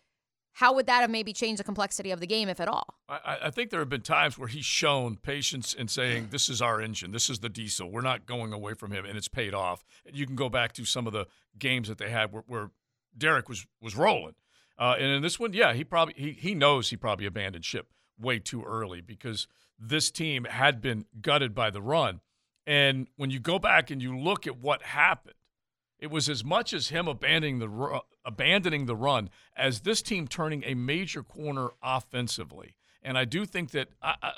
how would that have maybe changed the complexity of the game, if at all? I, I think there have been times where he's shown patience in saying, "This is our engine. This is the diesel. We're not going away from him," and it's paid off. You can go back to some of the games that they had where, where Derek was was rolling, uh, and in this one, yeah, he probably he he knows he probably abandoned ship way too early because this team had been gutted by the run, and when you go back and you look at what happened, it was as much as him abandoning the ru- abandoning the run as this team turning a major corner offensively. And I do think that I, I,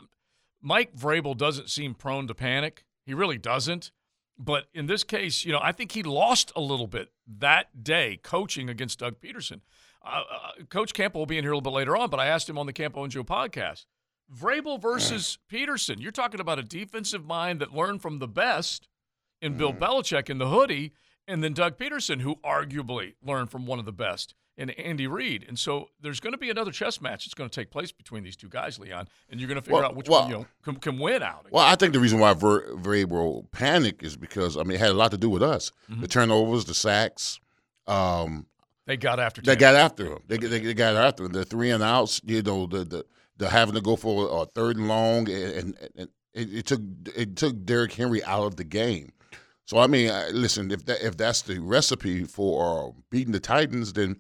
Mike Vrabel doesn't seem prone to panic. He really doesn't. But in this case, you know, I think he lost a little bit that day coaching against Doug Pederson. Uh, uh, Coach Campbell will be in here a little bit later on, but I asked him on the Campbell and Joe podcast. Vrabel versus Pederson. You're talking about a defensive mind that learned from the best in Bill Belichick in the hoodie, and then Doug Pederson, who arguably learned from one of the best and Andy Reid. And so there's going to be another chess match that's going to take place between these two guys, Leon, and you're going to figure Well- out which well- one you know, can, can win out. Well, I think the reason why Ver- Vrabel panicked is because I mean it had a lot to do with us. Mm-hmm. The turnovers, the sacks. Um, They got after they got after him. They, they, they got after him. The three and outs. You know the the, the having to go for a third and long, and, and, and it, it took it took Derrick Henry out of the game. So I mean, I- listen, if that if that's the recipe for uh, beating the Titans, then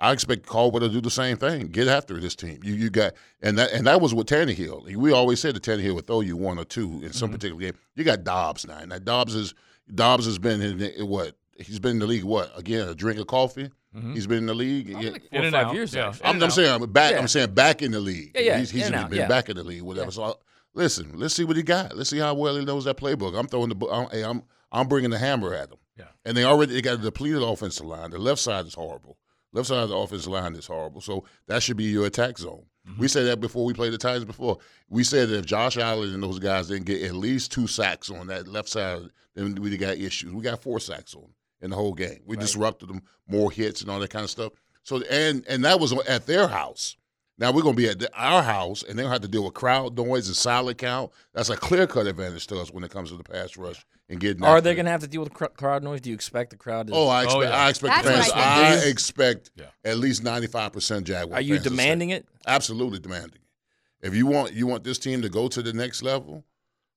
I expect Caldwell to do the same thing. Get after this team. You you got and that and that was with Tannehill. We always said that Tannehill would throw you one or two in some particular game. You got Dobbs now. Now Dobbs is Dobbs has been in, the- what he's been in the league. What again? A drink of coffee. He's been in the league. Yeah. Four In or and five out, years. yeah. I'm, and I'm saying I'm back. Yeah. I'm saying back in the league. Yeah, yeah, He's, he's in and out, been yeah. back in the league, whatever. So I, listen, let's see what he got. Let's see how well he knows that playbook. I'm throwing the. bo- I'm, hey, I'm I'm bringing the hammer at them. Yeah. And they already they got a depleted offensive line. The left side is horrible. Left side of the offensive line is horrible. So that should be your attack zone. Mm-hmm. We said that before we played the Titans before. We said that if Josh Allen and those guys didn't get at least two sacks on that left side, then we got issues. We got four sacks on them in the whole game. We disrupted them, more hits and all that kind of stuff. So and and that was at their house. Now we're going to be at the, our house, and they'll have to deal with crowd noise and solid count. That's a clear cut advantage to us when it comes to the pass rush and getting. Are they going to have to deal with cr- crowd noise? Do you expect the crowd to? Oh, I expect. yeah. I expect That's fans. I I, expect Yeah. at least ninety five percent Jaguar. are you fans demanding it? Absolutely demanding it. If you want you want this team to go to the next level,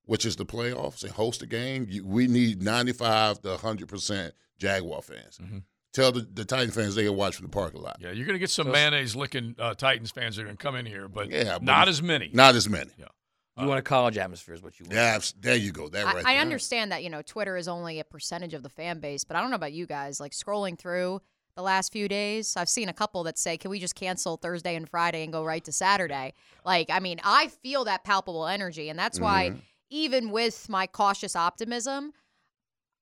which is the playoffs and host a game, you, we need ninety five to hundred percent Jaguar fans. Mm-hmm. Tell the, the Titan fans they can watch from the parking lot. Yeah, you're going to get some mayonnaise licking uh, Titans fans that are going to come in here, but Yeah, but not as many. Not as many. Yeah. You want a college atmosphere, is what you want. Yeah, there you go. That I, right I there. understand that you know Twitter is only a percentage of the fan base, but I don't know about you guys. Like scrolling through the last few days, I've seen a couple that say, "Can we just cancel Thursday and Friday and go right to Saturday?" Like, I mean, I feel that palpable energy, and that's why, Mm-hmm. even with my cautious optimism,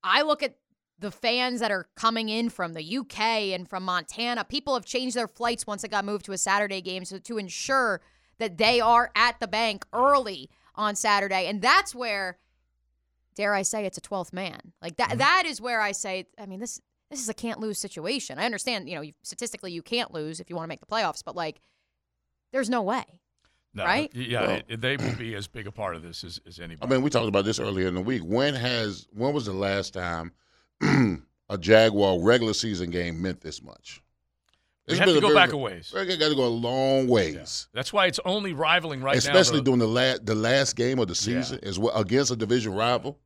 I look at the fans that are coming in from the UK and from Montana. People have changed their flights once it got moved to a Saturday game, so to ensure that they are at the bank early on Saturday, and that's where dare I say it's a 12th man. Like that mm-hmm. that is where I say I mean this this is a can't lose situation. I understand, you know, you, statistically you can't lose if you want to make the playoffs, but like there's no way. No, Right? Yeah, Well- it- they will be as big a part of this as, as I mean, we talked about this earlier in the week. When has when was the last time a Jaguar regular season game meant this much? It's have to go very- back a ways. Got to go a long ways. That's why it's only rivaling right now. especially now. during the last the last game of the season as well against a division rival.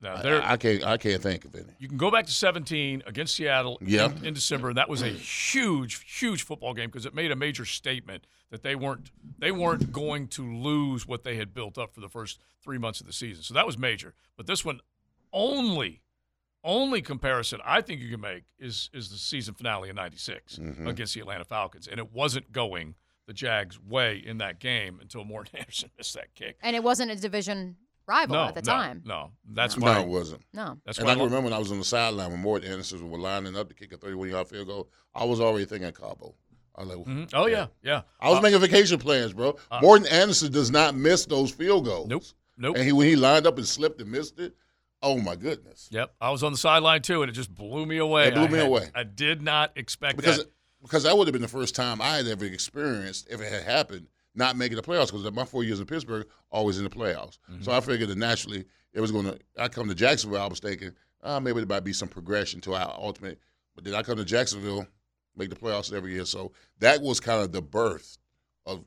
No, I- I, can't I can't think of any. You can go back to 17 against Seattle Yeah. in, in December, and that was a huge, huge football game because it made a major statement that they weren't they weren't going to lose what they had built up for the first three months of the season. So that was major. But this one, only only comparison I think you can make is is the season finale in '96 Mm-hmm. against the Atlanta Falcons, and it wasn't going the Jags' way in that game until Morten Andersen missed that kick. And it wasn't a division rival no, at the no, time. no, that's No, why it wasn't. No. That's and why I can remember when I was on the sideline when Morten Andersen were lining up to kick a 31 yard field goal. I was already thinking Cabo. I was like, Mhm. Oh yeah, yeah. I was Uh, making vacation plans, bro. Morten Andersen does not miss those field goals. Nope. Nope. And he when he lined up and slipped and missed it, oh my goodness. Yep, I was on the sideline too, and it just blew me away. It blew I me had- away. I did not expect Because that. because that would have been the first time I had ever experienced if it had happened not making the playoffs because my four years in Pittsburgh always in the playoffs. Mm-hmm. So I figured that naturally it was going to. I come to Jacksonville. I was thinking uh, maybe there might be some progression to our ultimate. But then I come to Jacksonville. make the playoffs every year. So that was kind of the birth of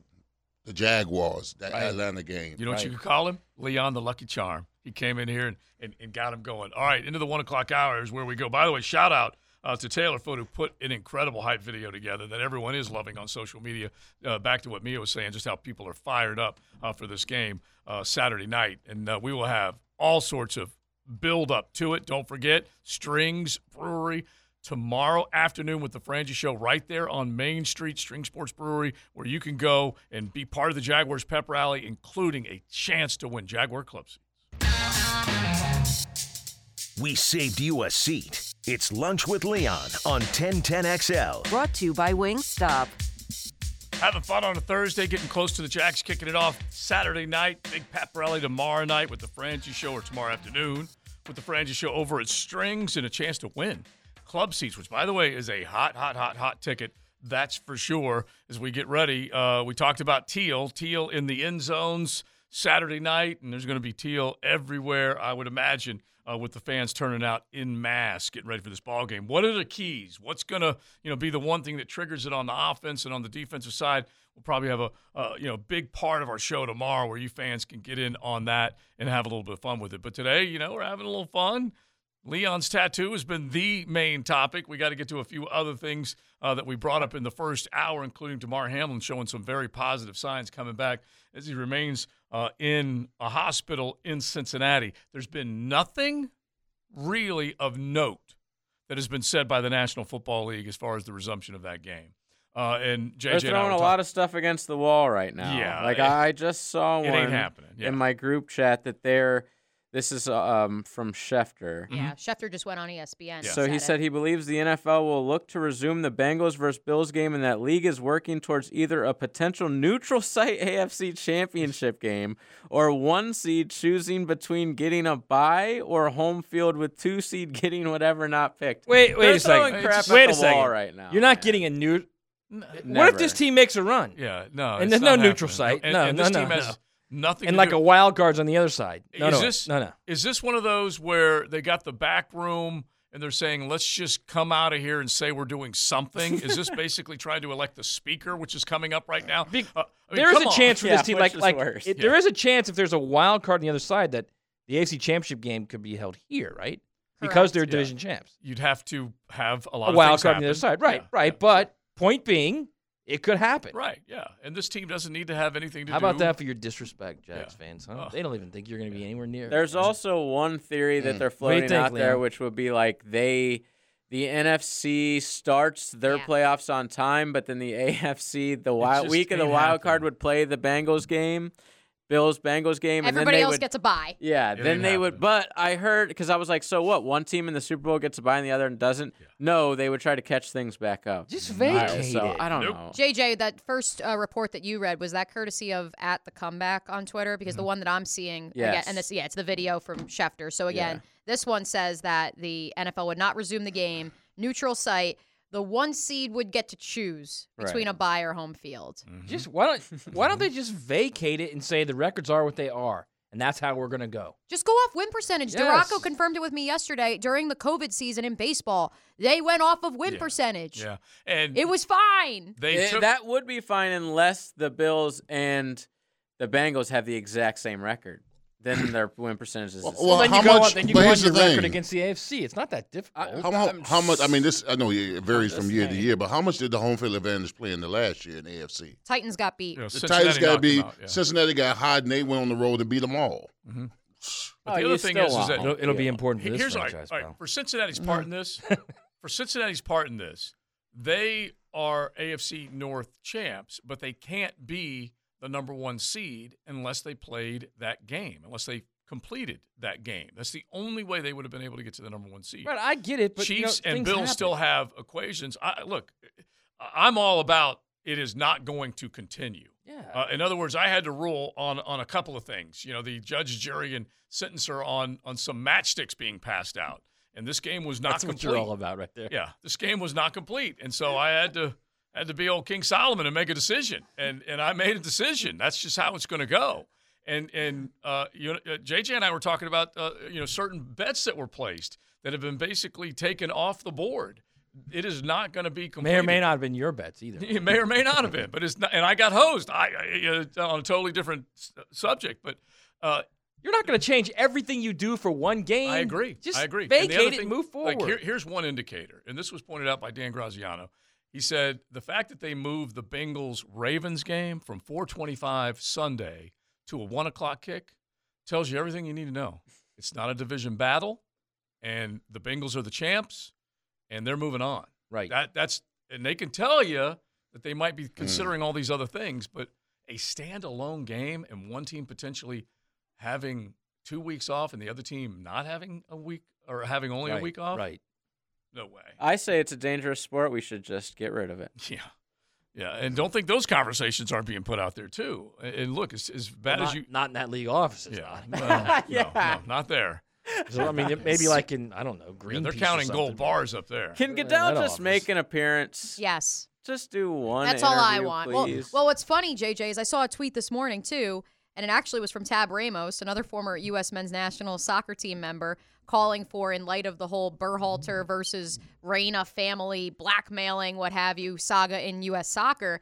the Jaguars, that Right. Atlanta game. You know what you could call him? Leon the Lucky Charm. He came in here and, and, and got him going. All right, into the one o'clock hour is where we go. By the way, shout out uh, to Taylor Foot who put an incredible hype video together that everyone is loving on social media. Uh, back to what Mia was saying, just how people are fired up uh, for this game uh, Saturday night, and uh, we will have all sorts of build up to it. Don't forget Strings Brewery tomorrow afternoon with the Frangie Show right there on Main Street, String Sports Brewery, where you can go and be part of the Jaguars pep rally, including a chance to win Jaguar Club. We saved you a seat. It's Lunch with Leon on 1010XL. Brought to you by Wingstop. Having fun on a Thursday, getting close to the Jacks, kicking it off Saturday night. Big pep rally tomorrow night with the Frangie Show, or tomorrow afternoon with the Frangie Show over at Strings, and a chance to win club seats, which, by the way, is a hot, hot, hot, hot ticket. That's for sure. As we get ready, uh, we talked about Teal. Teal in the end zones Saturday night, and there's going to be Teal everywhere, I would imagine. Uh, with the fans turning out in mass, getting ready for this ball game. What are the keys? What's going to, you know, be the one thing that triggers it on the offense and on the defensive side? We'll probably have a, uh, you know, big part of our show tomorrow where you fans can get in on that and have a little bit of fun with it. But today, you know, we're having a little fun. Leon's tattoo has been the main topic. We got to get to a few other things uh, that we brought up in the first hour, including Damar Hamlin showing some very positive signs coming back as he remains uh, in a hospital in Cincinnati. There's been nothing really of note that has been said by the National Football League as far as the resumption of that game. Uh, and JJ They're throwing a talking- lot of stuff against the wall right now. Yeah, like it- I just saw one happening, yeah. in my group chat that they're. This is um, from Schefter. Yeah, Schefter just went on ESPN. So he it. said he believes the NFL will look to resume the Bengals versus Bills game and that league is working towards either a potential neutral site AFC championship game or one seed choosing between getting a bye or home field with two seed getting whatever not picked. Wait, wait They're a second. crap wait a second. right now. You're not getting a new. What if this team makes a run? Yeah, no, and it's there's no not neutral happening. site. And- no, and no, this no, team has no. Nothing And to like do- a wild card's on the other side. No, is no, this no, no. Is this one of those where they got the back room and they're saying, "Let's just come out of here and say we're doing something"? is this basically trying to elect the speaker, which is coming up right now? Uh, I mean, There is a on. chance for this team, like, like it- Yeah. there is a chance if there's a wild card on the other side that the AFC Championship game could be held here, right? Because they're Yeah. division champs. You'd have to have a lot A of wild things card on the other side, right? Yeah, right. But point being, it could happen. Right. Yeah. And this team doesn't need to have anything to How do. about that for your disrespect, Jags Yeah. fans? Huh? Ugh. They don't even think you're going to be anywhere near. There's also one theory that they're Mm. What do you floating think, out there, which would be like they, the NFC starts their Yeah. playoffs on time, but then the AFC, the wild week of the ain't wild card would play the Bengals game, Bills Bengals game, and Everybody then they else would, gets a bye. yeah, It then ain't they would. But I heard because I was like, so what? One team in the Super Bowl gets a bye and the other doesn't. No, they would try to catch things back up. Just I- vacate so. I don't Nope. know. JJ, that first uh, report that you read was that courtesy of at the comeback on Twitter because the one that I'm seeing, again, and this yeah, it's the video from Schefter. So again, this one says that the NFL would not resume the game, neutral site. The one seed would get to choose between Right. a bye or home field. Just why don't why don't they just vacate it and say the records are what they are, and that's how we're going to go. Just go off win percentage. Yes. Duraco confirmed it with me yesterday during the COVID season in baseball. They went off of win Yeah. percentage. Yeah. And It was fine. they Eh, took that would be fine unless the Bills and the Bengals have the exact same record. Then their win percentage is Well, same. well, then how you go much- on, then you go on your the record thing. against the AFC. It's not that difficult. How, how, how much? I mean, this I know it varies from just year to year, but how much did the home field advantage play in the last year in the AFC? Titans got beat. you know, The Cincinnati Titans got to knocked be them out, yeah. Cincinnati got hot, and they went on the road and beat them all. Mm-hmm. Oh, but Oh, the other thing still is, is that it'll, it'll be important for this Here's all right, franchise, all right, pal. for Cincinnati's part in this. for Cincinnati's part in this, they are AFC North champs, but they can't be the number one seed unless they played that game, unless they completed that game. That's the only way they would have been able to get to the number one seed. Right, I get it, but you know, Chiefs and Bills happen. still have equations. I, look, I'm all about it is not going to continue. Yeah. Uh, in other words, I had to rule on on a couple of things. You know, the judge, jury, and sentencer on on some matchsticks being passed out, and this game was not That's what complete. you're all about, right there. Yeah, this game was not complete, and so I had to had to be old King Solomon and make a decision, and and I made a decision. That's just how it's going to go. And and uh, you know, uh, JJ and I were talking about uh, you know certain bets that were placed that have been basically taken off the board it is not going to be May or may not have been your bets either. It may or may not have been, but it's not. And I got hosed. I, I uh, on a totally different s- subject, but uh, You're not going to change everything you do for one game. I agree. Just I agree. And the other vacate it and move forward. Like here, here's one indicator, and this was pointed out by Dan Graziano. He said the fact that they moved the Bengals Ravens game from 4:25 Sunday to a one o'clock kick tells you everything you need to know. It's not a division battle, and the Bengals are the champs, and they're moving on. Right. That that's and they can tell you that they might be hmm. considering all these other things, but a standalone game and one team potentially having two weeks off and the other team not having a week or having only a week off. Right. No way. I say it's a dangerous sport. We should just get rid of it. Yeah. Yeah, and don't think those conversations aren't being put out there too. And- And look, as, as bad not, as you, not in that league office. Yeah, not. well, Yeah. no, no, not there. So, I mean, maybe like in I don't know, Yeah, Green. they're counting gold bars up there. Can Goodell just office. make an appearance? Yes. Just do one. That's all I want. Well, well, what's funny, JJ, is I saw a tweet this morning too, and it actually was from Tab Ramos, another former U.S. men's national soccer team member, calling for, in light of the whole Berhalter versus Reyna family blackmailing, what have you, saga in U.S. soccer.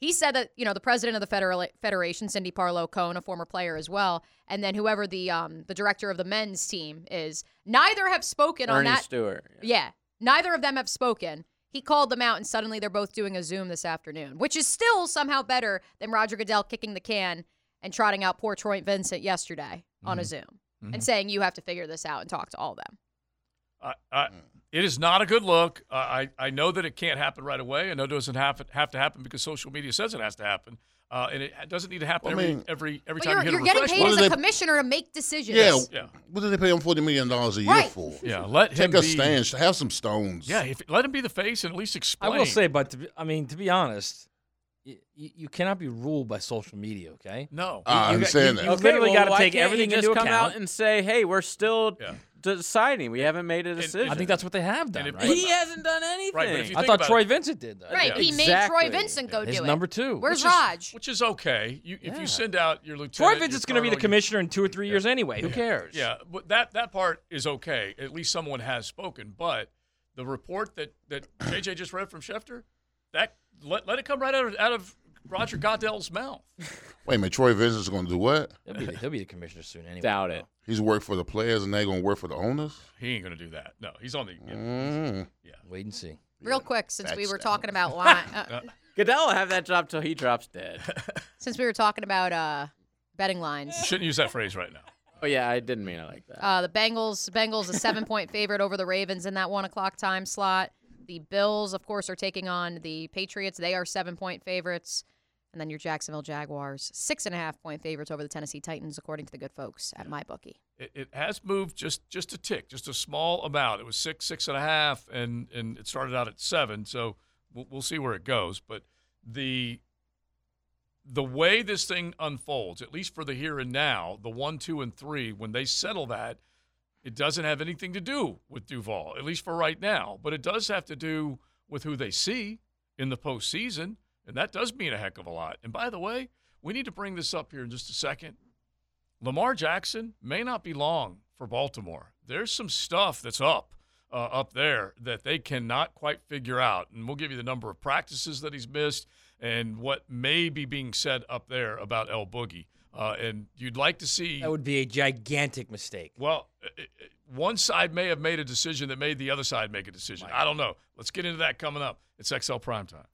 He said that you know the president of the federal federation, Cindy Parlow Cohn, a former player as well, and then whoever the um the director of the men's team is, neither have spoken on Ernie that. Stewart. Yeah. Neither of them have spoken. He called them out, and suddenly they're both doing a Zoom this afternoon, which is still somehow better than Roger Goodell kicking the can and trotting out poor Troy Vincent yesterday on a Zoom and saying, You have to figure this out and talk to all of them. I, I, it is not a good look. Uh, I, I know that it can't happen right away. I know it doesn't happen, have to happen because social media says it has to happen. Uh, and it doesn't need to happen Well, I every, mean- every every But time you're, you hit you're a getting paid as a they- commissioner to make decisions. Yeah. Yeah. What do they pay him forty million dollars a year Right. for? Yeah, let him Take a be, stand. Have some stones. Yeah, if, let him be the face and at least explain. I will say, but to be, I mean, to be honest, you, you cannot be ruled by social media. Okay. no. Uh, I you got- understand you- that. you Okay, literally well, got to why take can't everything he just into come account. out and say, "Hey, we're still Yeah. deciding. We haven't made a decision." I think that's what they have done. Right? he hasn't done anything. Right, but if you I thought Troy it- Vincent did that. Right. Yeah. He made Troy Vincent go His do it. number two. Where's which Raj? Is, which is okay. You, If Yeah. you send out your lieutenant, Troy lieutenant, Vincent's going to be the commissioner in two or three years anyway. Who cares? Yeah, but that that part is okay. At least someone has spoken. But the report that that JJ just read from Schefter, that let, let it come right out of, out of Roger Goodell's mouth. Wait a minute. Troy Vincent's going to do what? He'll be, the, he'll be the commissioner soon anyway. Doubt it. He's worked for the players, and they're going to work for the owners. He ain't going to do that. No, he's on the. Yeah. Mm. Wait and see. Real quick, since we were backstab. talking about why uh, Goodell will have that job till he drops dead. since we were talking about uh, betting lines. Shouldn't use that phrase right now. oh yeah, I didn't mean it like that. Uh, the Bengals, Bengals, a seven-point favorite over the Ravens in that one o'clock time slot. The Bills, of course, are taking on the Patriots. They are seven-point favorites, and then your Jacksonville Jaguars, six and a half point favorites over the Tennessee Titans, according to the good folks at MyBookie. It, it has moved just just a tick, just a small amount. It was six, six and a half, and and it started out at seven. So we'll, we'll see where it goes. But the the way this thing unfolds, at least for the here and now, the one, two, and three, when they settle that, it doesn't have anything to do with Duval, at least for right now. But it does have to do with who they see in the postseason, and that does mean a heck of a lot. And by the way, we need to bring this up here in just a second. Lamar Jackson may not be long for Baltimore. There's some stuff that's up uh, up there that they cannot quite figure out, and we'll give you the number of practices that he's missed and what may be being said up there about El Boogie. Uh, and you'd like to see That would be a gigantic mistake. well, uh, uh, one side may have made a decision that made the other side make a decision. I don't know. Let's get into that coming up. It's XL Prime Time.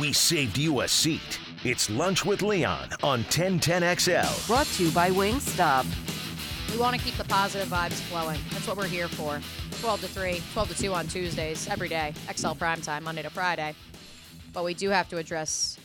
We saved you a seat. It's Lunch with Leon on 1010XL. Brought to you by Wingstop. We want to keep the positive vibes flowing. That's what we're here for. 12 to 3, 12 to 2 on Tuesdays, every day. XL Prime Time, Monday to Friday. But we do have to address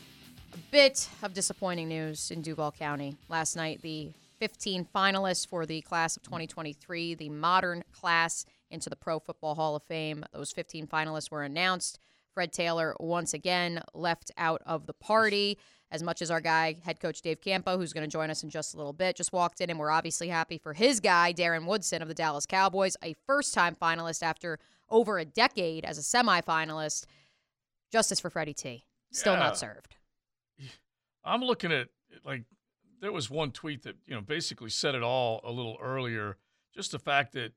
a bit of disappointing news in Duval County. Last night, the 15 finalists for the class of 2023, the modern class into the Pro Football Hall of Fame, those 15 finalists were announced. Fred Taylor once again left out of the party. As much as our guy, head coach Dave Campo, who's going to join us in just a little bit, just walked in, and we're obviously happy for his guy, Darren Woodson of the Dallas Cowboys, a first time finalist after over a decade as a semifinalist. Justice for Freddie T. Still Yeah. not served. I'm looking at like there was one tweet that you know basically said it all a little earlier. just the fact that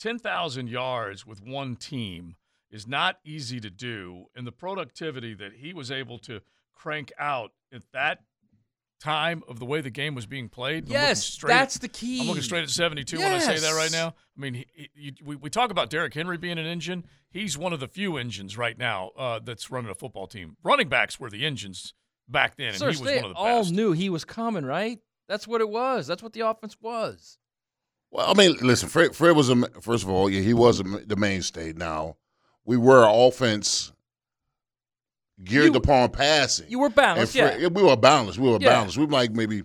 10,000 yards with one team is not easy to do, and the productivity that he was able to crank out at that time of the way the game was being played. Yes, straight- that's the key. I'm looking straight at 72 when I say that right now. I mean, he, he, you, we, we talk about Derrick Henry being an engine. He's one of the few engines right now uh, that's running a football team. Running backs were the engines back then, and Sir, he was they one of the all best. knew he was coming, right? That's what it was. That's what the offense was. Well, I mean, listen, Fred, Fred was a first of all, yeah, he was a, the mainstay. Now, we were an offense geared You- upon passing. You were balanced, And yeah. we were balanced. We were Yeah. balanced. We were like maybe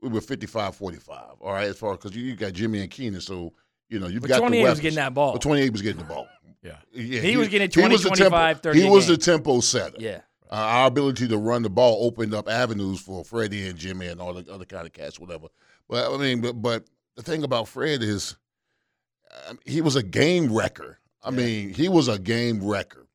we were 55 45. All right, as far because you, you got Jimmy and Keenan, so you know you've But got 28 the was getting that ball. But 28 was getting the ball. Yeah. Yeah, He was getting he 20, was the 25, tempo, 30 He was the tempo setter. Yeah. Uh, our ability to run the ball opened up avenues for Freddie and Jimmy and all the other kind of cats, whatever. But I mean, but, but the thing about Fred is, um, he was a game wrecker. I mean, he was a game wrecker.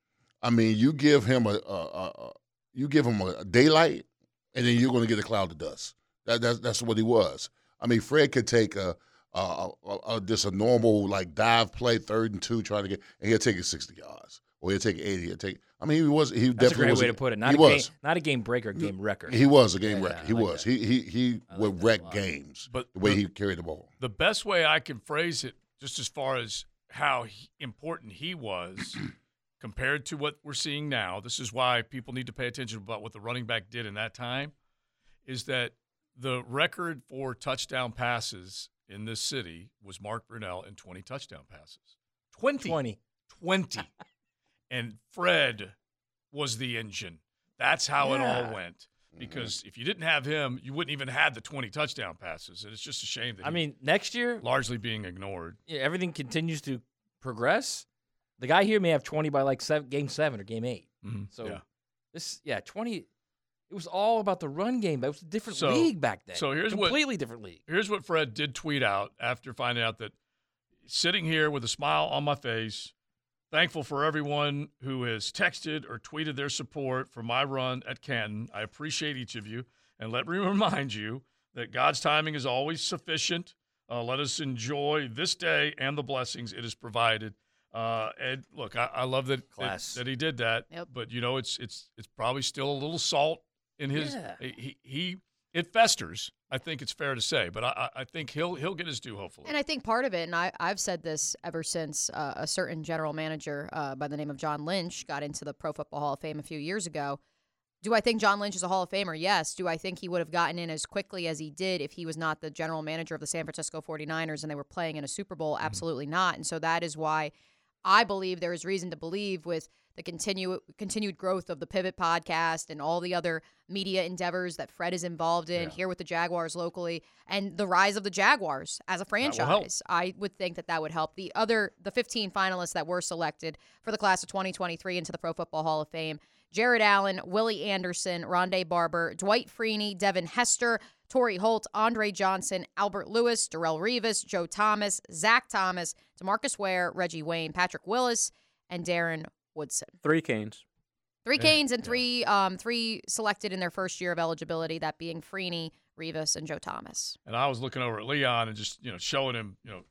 I mean, you give him a, a, a, a you give him a daylight, and then you're going to get a cloud of dust. That, that's that's what he was. I mean, Fred could take a, a, a, a just a normal like dive play, third and two, trying to get, and he'll take it sixty yards, or he'll take eighty. He'll take. I mean, he was. He That's a definitely great was way to put it. Not he a was. game, not a game breaker, game wrecker. He was a game Yeah, wrecker. I He like was. that. He he he would wreck games. But the way the- he carried the ball. the best way I can phrase it, just as far as how he, important he was compared to what we're seeing now, this is why people need to pay attention about what the running back did in that time, is that the record for touchdown passes in this city was Mark Brunell in 20 touchdown passes. 20. 20. 20. and Fred was the engine. That's how it all went. Because if you didn't have him, you wouldn't even have the 20 touchdown passes. And it's just a shame that I he- mean, next year, largely being ignored. yeah, everything continues to progress. The guy here may have 20 by like seven, game seven or game 8 Mhm, So yeah. this, yeah, 20. It was all about the run game. but it was a different So- league back then. So here's what completely different league. Here's what Fred did tweet out after finding out that sitting here with a smile on my face, thankful for everyone who has texted or tweeted their support for my run at Canton. I appreciate each of you. And let me remind you that God's timing is always sufficient. Uh, let us enjoy this day and the blessings it has provided. Uh, and look, I, I love that, that Class. that he did that. Yep. But you know, it's it's it's probably still a little salt in his. Yeah. He, he it festers. I think it's fair to say, but I, I I think he'll he'll get his due hopefully. And I think part of it, and I, I've said this ever since uh, a certain general manager uh, by the name of John Lynch got into the Pro Football Hall of Fame a few years ago. Do I think John Lynch is a Hall of Famer? Yes. Do I think he would have gotten in as quickly as he did if he was not the general manager of the San Francisco 49ers and they were playing in a Super Bowl? Absolutely not. And so that is why I believe there is reason to believe with the continue, continued growth of the Pivot podcast and all the other media endeavors that Fred is involved in here with the Jaguars locally and the rise of the Jaguars as a franchise. I would think that that would help. The other, the 15 finalists that were selected for the class of 2023 into the Pro Football Hall of Fame Jared Allen, Willie Anderson, Rondé Barber, Dwight Freeney, Devin Hester, Torry Holt, Andre Johnson, Albert Lewis, Darrelle Revis, Joe Thomas, Zach Thomas, Demarcus Ware, Reggie Wayne, Patrick Willis, and Darren Woodson. Three canes. Three Canes and three um, three selected in their first year of eligibility, that being Freeney, Revis, and Joe Thomas. And I was looking over at Leon and just you know showing him you know,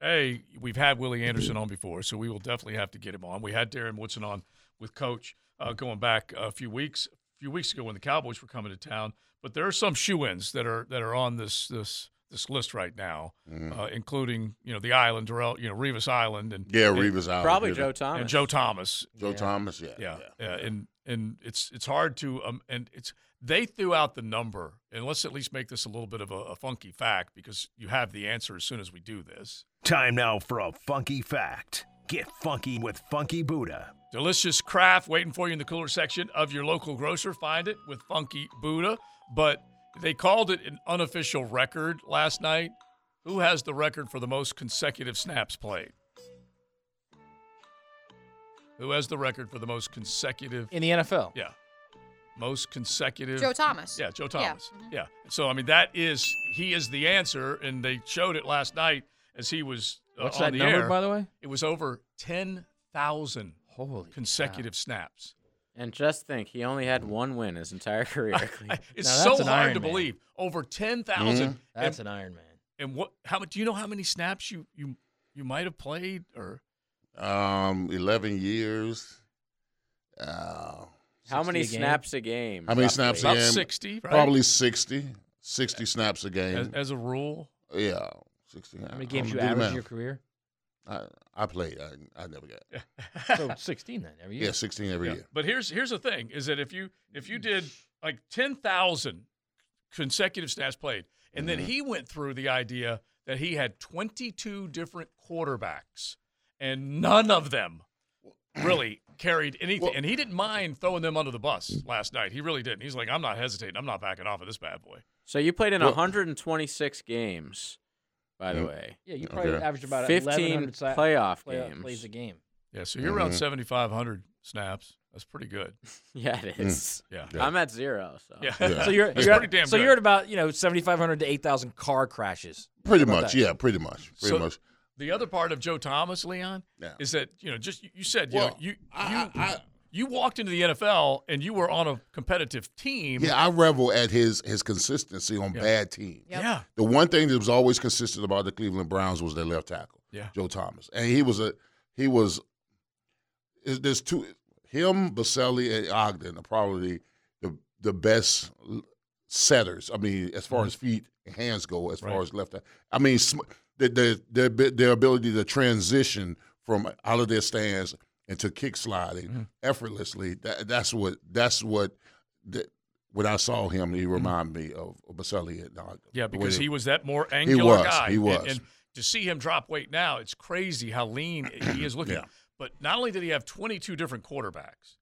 hey, we've had Willie Anderson on before, so we will definitely have to get him on. We had Darren Woodson on with Coach uh, going back a few weeks a few weeks ago when the Cowboys were coming to town. But there are some shoe-ins that are that are on this this this list right now, uh, including you know the Island, Darrelle, you know Revis Island, and Yeah, and- Revis Island. Probably yeah. Joe Thomas. and Joe Thomas. Joe Thomas. Yeah, Yeah, yeah, and and it's it's hard to um and it's they threw out the number and let's at least make this a little bit of a, a funky fact because you have the answer as soon as we do this. Time now for a funky fact. Get funky with Funky Buddha. Delicious craft waiting for you in the cooler section of your local grocer. Find it with Funky Buddha, but they called it an unofficial record last night. Who has the record for the most consecutive snaps played? Who has the record for the most consecutive in the NFL. Yeah. Most consecutive. Joe Thomas. Yeah, Joe Yeah. Thomas. Yeah. So I mean, that is he is the answer, and they showed it last night as he was uh, What's on that the number, air. by the way? It was over ten thousand Holy consecutive snaps. And just think, he only had one win his entire career. It's Now, so hard Iron to Man. believe. Over ten thousand. That's an Iron Man. and what? How much? Do you know how many snaps you you you might have played or? Um, eleven years. Uh, How many a snaps a game? how many roughly? snaps a About game? 60, right? Probably 60. 60 snaps a game. As, as a rule, yeah, sixty. How many games you Do average in your career? I, I played. I, I never got. So 16 then every year. Yeah, sixteen every Yeah. year. But here's here's the thing: is that if you if you did like ten thousand consecutive snaps played, and then Mhm. he went through the idea that he had twenty two different quarterbacks, and none of them really carried anything, Well- and he didn't mind throwing them under the bus last night. He really didn't. He's like, I'm not hesitating. I'm not backing off of this bad boy. So you played in Well- 126 games, by the Mm. way. Yeah, you probably Okay. averaged about 15 1100 sa- playoff play- games. plays a game. Yeah, so you're around Mhm. seventy five hundred snaps. That's pretty good. Yeah, it is. Yeah. Yeah. I'm at zero. So Yeah. Yeah. So you're, That's you're pretty damn so good. you're at about you know 7,500 to 8,000 car crashes. Pretty How about much. that? Yeah, pretty much. Pretty So- much. The other part of Joe Thomas, Leon, Yeah. is that you know just you- you said you Well, know, you you I- I- I- you walked into the NFL and you were on a competitive team. Yeah, I revel at his his consistency on Yeah. bad teams. Yep. yeah, The one thing that was always consistent about the Cleveland Browns was their left tackle, yeah. Joe Thomas, and he was a he was. is- There's two him, Boselli, and Ogden are probably the the best setters. I mean, as far as feet and hands go, as far Mm-hmm. As left. I mean, sm- the, the, their their ability to transition from out of their stance into kick sliding Mm-hmm. effortlessly. That, that's what that's what. The, when I saw him, he reminded me of, of Boselli and Ogden. Mm-hmm. Yeah, because they- he was that more angular was, guy. he And- was. And, to see him drop weight now, it's crazy how lean he is looking. Yeah. But not only did he have 22 different quarterbacks,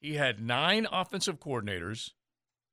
he had nine offensive coordinators,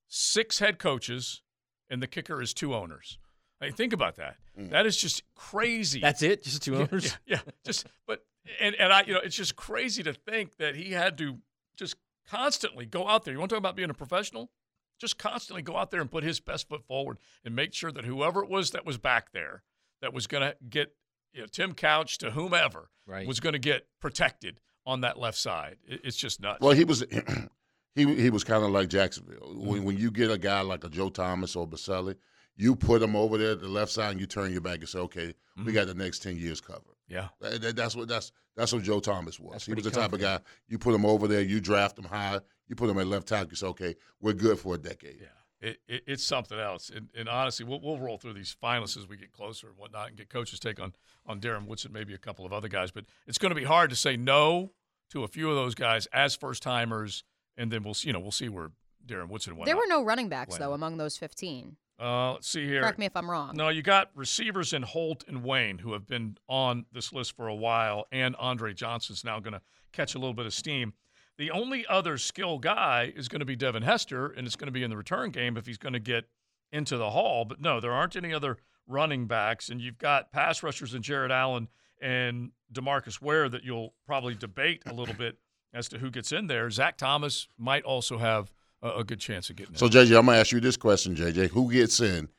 six head coaches, and the kicker is two owners. I mean, think about that. Mm. That is just crazy. That's it. Just two Yeah, owners. Yeah, yeah, just but and and I you know it's just crazy to think that he had to just constantly go out there. You want to talk about being a professional? Just constantly go out there and put his best foot forward and make sure that whoever it was that was back there that was going to get you know, Tim Couch to whomever Right. was going to get protected on that left side. It, it's just nuts. Well, he was he he was kind of like Jacksonville. When Mm-hmm. when you get a guy like a Joe Thomas or Boselli, you put him over there at the left side and you turn your back and say, "Okay, Mm-hmm. we got the next ten years covered." Yeah. That- that- that's what that's that's what Joe Thomas was. That's he was pretty the type of guy you put him over there, you draft him high, you put him at left tackle. You say, "Okay, we're good for a decade." Yeah, it, it, it's something else. And, and honestly, we'll, we'll roll through these finalists as we get closer and whatnot, and get coaches' take on on Darren Woodson, maybe a couple of other guys. But it's going to be hard to say no to a few of those guys as first timers, and then we'll see, you know we'll see where Darren Woodson and There were no running backs though among those 15. Uh, let's see here. Correct me if I'm wrong. No, you got receivers in Holt and Wayne who have been on this list for a while, and Andre Johnson's now going to catch a little bit of steam. The only other skill guy is going to be Devin Hester, and it's going to be in the return game if he's going to get into the hall. But no, there aren't any other running backs, and you've got pass rushers in Jared Allen and Demarcus Ware that you'll probably debate a little bit as to who gets in there. Zach Thomas might also have a, a good chance of getting in. So, JJ, I'm gonna ask you this question, JJ: Who gets in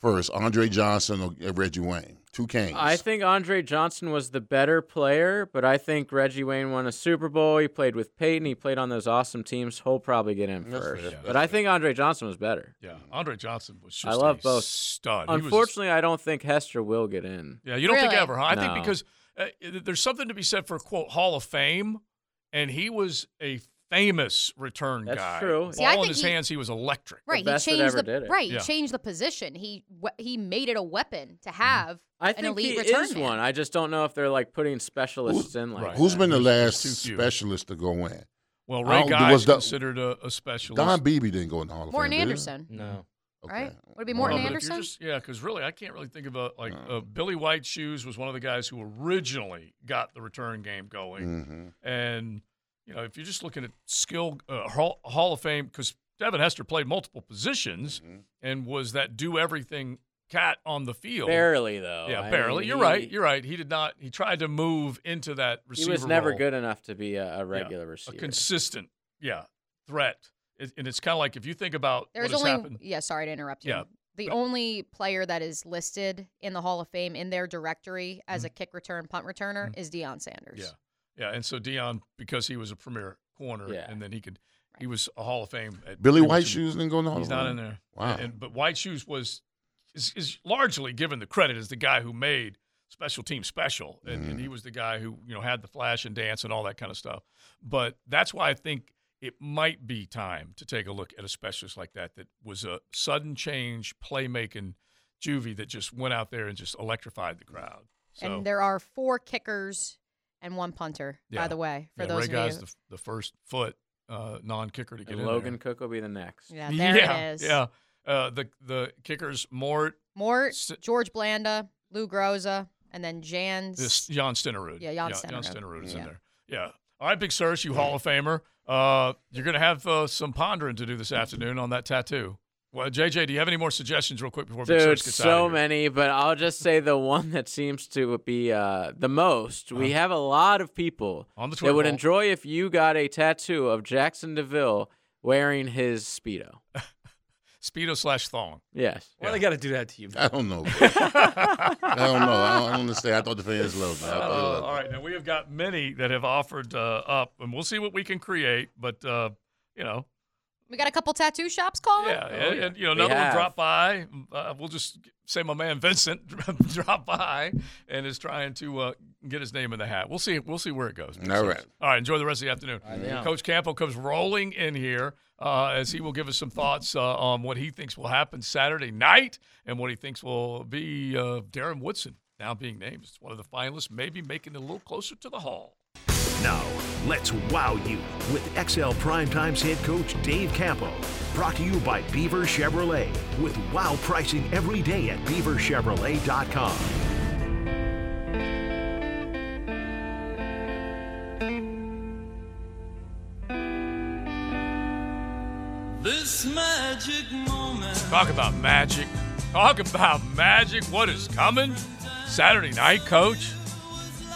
first, Andre Johnson or Reggie Wayne? Two Canes. I think Andre Johnson was the better player, but I think Reggie Wayne won a Super Bowl. He played with Peyton. He played on those awesome teams. He'll probably get in That's first. fair. But I think Andre Johnson was better. yeah, Andre Johnson was just I love a both. stud. He was- Unfortunately, I don't think Hester will get in. Yeah, you don't think ever, huh? I think because uh, there's something to be said for quote Hall of Fame, and he was a famous return guy. That's guy. true. Ball See, I in think his he- hands, he was electric. Right, best he that changed ever the did it. right. Yeah. He changed the position. He we- he made it a weapon to have I an think elite he return is man. one. I just don't know if they're like putting specialists in like right. Who's that. been the last there's too few. specialist to go in? Well, I Ray don't- Guy was the- considered a, a specialist. Don Beebe didn't go in the Hall of Morten Fame. did he? Andersen, No. Okay. right? Would it be Well, Morten Well, but if Andersen? you're just- yeah, because really, I can't really think of a like No. uh, Billy White Shoes was one of the guys who originally got the return game going. Mhm. And you know, if you're just looking at skill uh, Hall, Hall of Fame, because Devin Hester played multiple positions Mm-hmm. and was that do everything cat on the field. barely though. Yeah, I barely. mean, You're he- right. You're right. He did not. He tried to move into that receiver. He was never role, good enough to be a, a Yeah, regular a receiver. consistent, yeah, threat. It, and it's kind of like if you think about There's what has only happened. yeah. Sorry to interrupt you. Yeah, The but- only player that is listed in the Hall of Fame in their directory as a kick return punt returner is Deion Sanders. Mm-hmm. Yeah, yeah. And so Deion, because he was a premier corner, Yeah. and then he could, he was a Hall of Fame. At Billy pretty White Shoes didn't go in the Hall He's of Fame. He's not in there. Wow. And but White Shoes was is, is largely given the credit as the guy who made special team special, and, and he mm. was the guy who you know had the flash and dance and all that kind of stuff. But that's why I think it might be time to take a look at a specialist like that that was a sudden change playmaking juvie that just went out there and just electrified the crowd. So, And there are four kickers and one punter, yeah. by the way, for yeah, those Ray of Guy's you. the, the first foot uh, non-kicker to get And in Logan there. Cooke will be the next. yeah, there yeah, it is. Yeah, uh, the the kickers Mort, Mort, S- George Blanda, Lou Groza, and then Jan's. this Jan Stenerud. Yeah, Jan Jan Stenerud. Stenerud is Yeah. in there. Yeah. All right, Big Sirs, you Hall of Famer. Uh, you're going to have uh, some pondering to do this afternoon on that tattoo. Well, JJ, do you have any more suggestions, real quick, before Big Dude, Sirs gets out so of many, but I'll just say the one that seems to be uh, the most. We have a lot of people Uh-huh. On the that would Twitter enjoy if you got a tattoo of Jaxson de Ville wearing his speedo. Speedo slash thong. Yes. Why they got to do that to you? I don't know. I don't know. I don't, I don't understand. I thought the fans loved me. I Uh, loved all now we have got many that have offered uh, up, and we'll see what we can create. But uh, you know, we got a couple tattoo shops calling. yeah, and, and, you know, another one have. dropped by. Uh, we'll just say my man Vincent dropped by and is trying to uh, get his name in the hat. We'll see. We'll see where it goes. All right. All right. Enjoy the rest of the afternoon. yeah. Coach Campo comes rolling in here uh, as he will give us some thoughts uh, on what he thinks will happen Saturday night and what he thinks will be uh, Darren Woodson now being named as one of the finalists, maybe making it a little closer to the hall. Now, let's wow you with XL Primetime's head coach Dave Campo. Brought to you by Beaver Chevrolet with wow pricing every day at beaverchevrolet.com. This magic moment. Talk about magic. Talk about magic. What is coming? Saturday night, coach.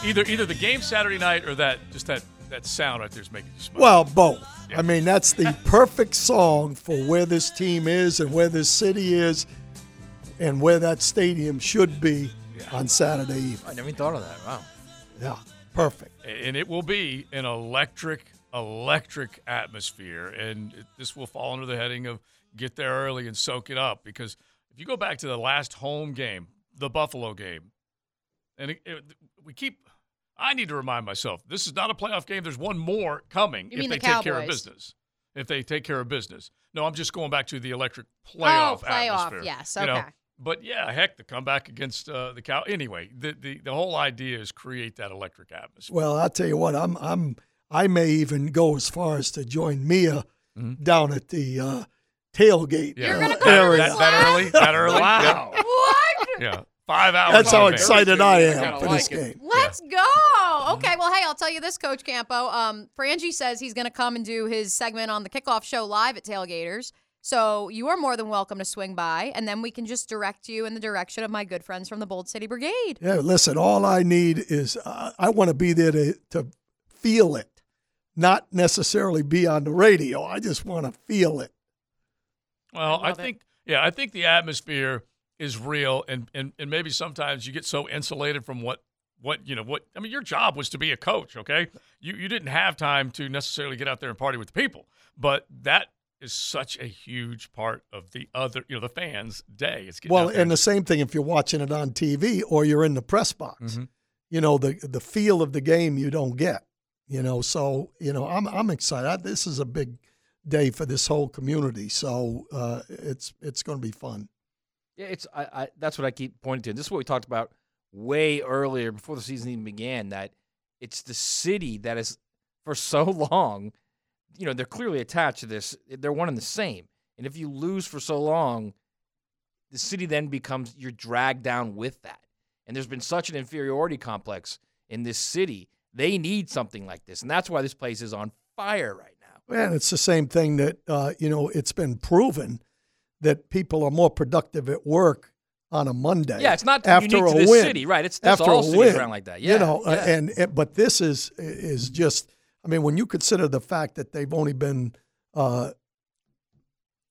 Either either the game Saturday night or that just that that sound right there is making you smile. Well, both. I mean, that's the perfect song for where this team is and where this city is and where that stadium should be on Saturday evening. I never thought of that. Wow. Yeah, perfect. and it will be an electric, electric atmosphere. And it, this will fall under the heading of get there early and soak it up. Because if you go back to the last home game, the Buffalo game, and it, it, we keep, I need to remind myself, this is not a playoff game. There's one more coming You if they the take care of business. If they take care of business. No, I'm just going back to the electric playoff Oh, playoff, atmosphere. yes, You know, okay. but yeah, heck, the comeback against uh, the cow. Anyway, the, the the whole idea is create that electric atmosphere. Well, I'll tell you what, I'm I'm I may even go as far as to join Mia down at the uh, tailgate You're gonna uh, come area. That, that early? That early? Wow. What? Yeah. Yeah. Five hours. That's how excited I am kinda for this like game. Let's go. Okay, well, hey, I'll tell you this, Coach Campo. Um, Frangie says he's going to come and do his segment on the kickoff show live at Tailgaters. So you are more than welcome to swing by, and then we can just direct you in the direction of my good friends from the Bold City Brigade. Yeah, listen, all I need is uh, I want to be there to, to feel it, not necessarily be on the radio. I just want to feel it. Well, I love it. think, yeah, I think the atmosphere is real, and, and and maybe sometimes you get so insulated from what what you know what I mean. Your job was to be a coach, okay? You you didn't have time to necessarily get out there and party with the people, but that is such a huge part of the other, you know, the fans' day. It's getting Well, and the same thing if you're watching it on TV or you're in the press box. Mhm. You know, the the feel of the game you don't get. You know, so you know, I'm I'm excited. I, this is a big day for this whole community, so uh, it's it's going to be fun. Yeah, it's I, I that's what I keep pointing to. This is what we talked about way earlier before the season even began. That it's the city that is for so long. You know, they're clearly attached to this. They're one and the same. And if you lose for so long, the city then becomes you're dragged down with that. And there's been such an inferiority complex in this city. They need something like this, and that's why this place is on fire right now. And it's the same thing that uh, you know it's been proven that people are more productive at work on a Monday. Yeah, it's not after unique a to this win. city, right? It's- after all a cities win, around like that. Yeah, you know, uh, yeah. and, and but this is is just. I mean, when you consider the fact that they've only been uh,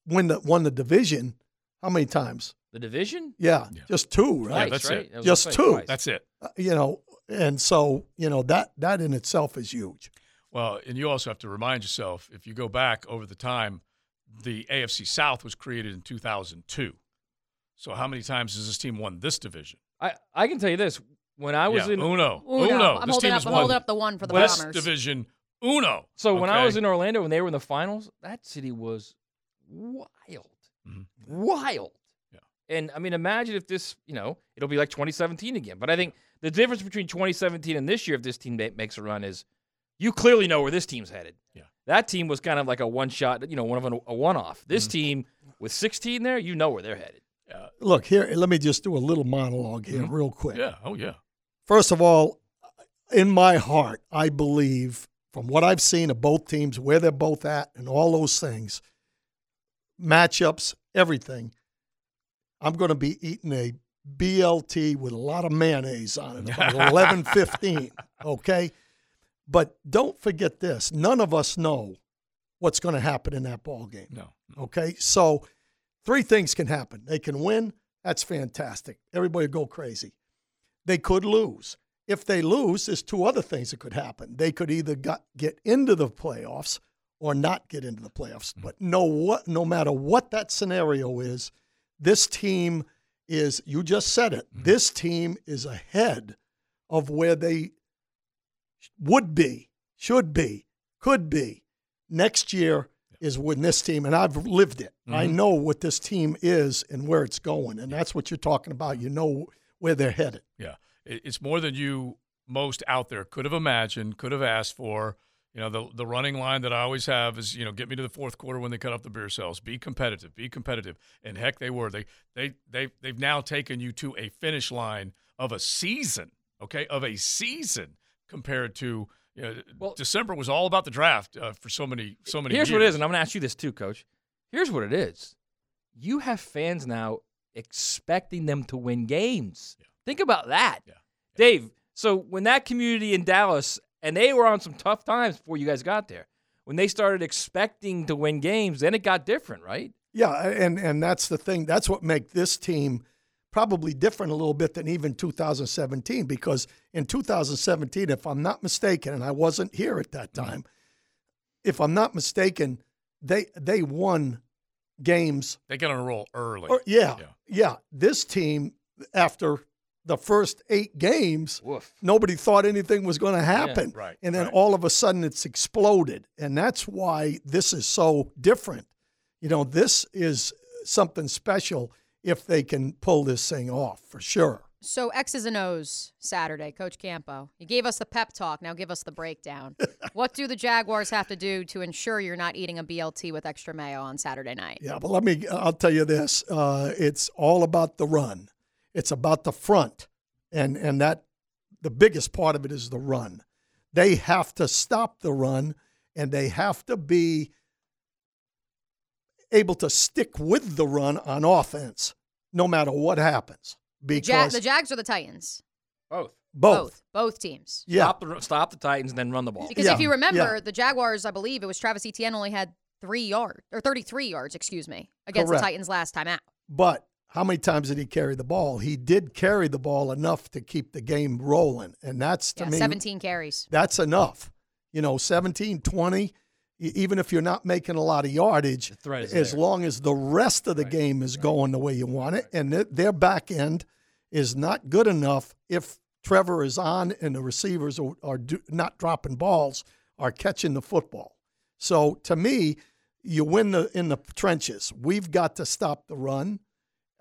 win the won the division, how many times? The division? Yeah, just two, right? Yeah, that's right? it. That Just two. twice. That's it. Uh, you know, and so you know that that in itself is huge. Well, and you also have to remind yourself if you go back over the time, the AFC South was created in 2002. So how many times has this team won this division? I, I can tell you this. When I was yeah, in Uno, Uno. Uno. I'm This holding team up- I'm won holding up the one for the West Bombers. Division Uno. So when I was in Orlando when they were in the finals, that city was wild, mm-hmm. wild. Yeah. And I mean, imagine if this, you know, it'll be like 2017 again. But I think the difference between 2017 and this year, if this team makes a run, is you clearly know where this team's headed. Yeah. That team was kind of like a one shot, you know, one of a, a one off. Mm-hmm. This team with 16 there, you know where they're headed. Look here. Let me just do a little monologue here, real quick. Yeah. Oh yeah. First of all, in my heart, I believe from what I've seen of both teams, where they're both at, and all those things, matchups, everything, I'm going to be eating a BLT with a lot of mayonnaise on it, about 11, 15, okay? But don't forget this none of us know what's going to happen in that ball game. No. Okay, so three things can happen. They can win. That's fantastic. Everybody go crazy. They could lose. If they lose, there's two other things that could happen. They could either got, get into the playoffs or not get into the playoffs. Mm. But no what no matter what that scenario is, this team is you just said it. Mm. This team is ahead of where they would be, should be, could be. Next year is when this team, and I've lived it. I Mhm. know what this team is and where it's going, and that's what you're talking about. You know where they're headed. Yeah, it's more than you most out there could have imagined, could have asked for. You know, the the running line that I always have is, you know, get me to the fourth quarter when they cut off the beer sales. Be competitive, be competitive, and heck, they were. They they they they've now taken you to a finish line of a season, okay, of a season compared to. You know, well, December was all about the draft uh, for so many so many. Here's years. what it is, and I'm going to ask you this too, Coach. Here's what it is. You have fans now expecting them to win games. Think about that, Dave. So when that community in Dallas, and they were on some tough times before you guys got there, when they started expecting to win games, then it got different, right? Yeah, and and that's the thing. That's what make this team probably different a little bit than even 2017 because in 2017, if I'm not mistaken, and I wasn't here at that mm-hmm. time, if I'm not mistaken, they they won games. They got on a roll early. Or, yeah, yeah, This team after the first eight games, nobody thought anything was going to happen, right, And then all of a sudden, it's exploded, and that's why this is so different. You know, this is something special if they can pull this thing off for sure. So X's and O's Saturday, Coach Campo. You gave us the pep talk. Now give us the breakdown. what do the Jaguars have to do to ensure you're not eating a BLT with extra mayo on Saturday night? Yeah, but let me, I'll tell you this uh, it's all about the run, it's about the front. And, and that, the biggest part of it is the run. They have to stop the run and they have to be able to stick with the run on offense no matter what happens. The, Because Ja- the Jags or the Titans? Both. both. Both. Both teams. Yeah. Stop the stop the Titans and then run the ball. Because if you remember, the Jaguars, I believe it was Travis Etienne only had three yards or 33 yards, excuse me, against Correct. the Titans last time out. But how many times did he carry the ball? He did carry the ball enough to keep the game rolling. And that's to Yeah, me 17 carries. that's enough. You know, 17, 20, e- even if you're not making a lot of yardage, as there. long as the rest of the game is going the way you want it, and their, their back end is not good enough if Trevor is on and the receivers are, are do, not dropping balls, are catching the football. So to me, you win the in the trenches. We've got to stop the run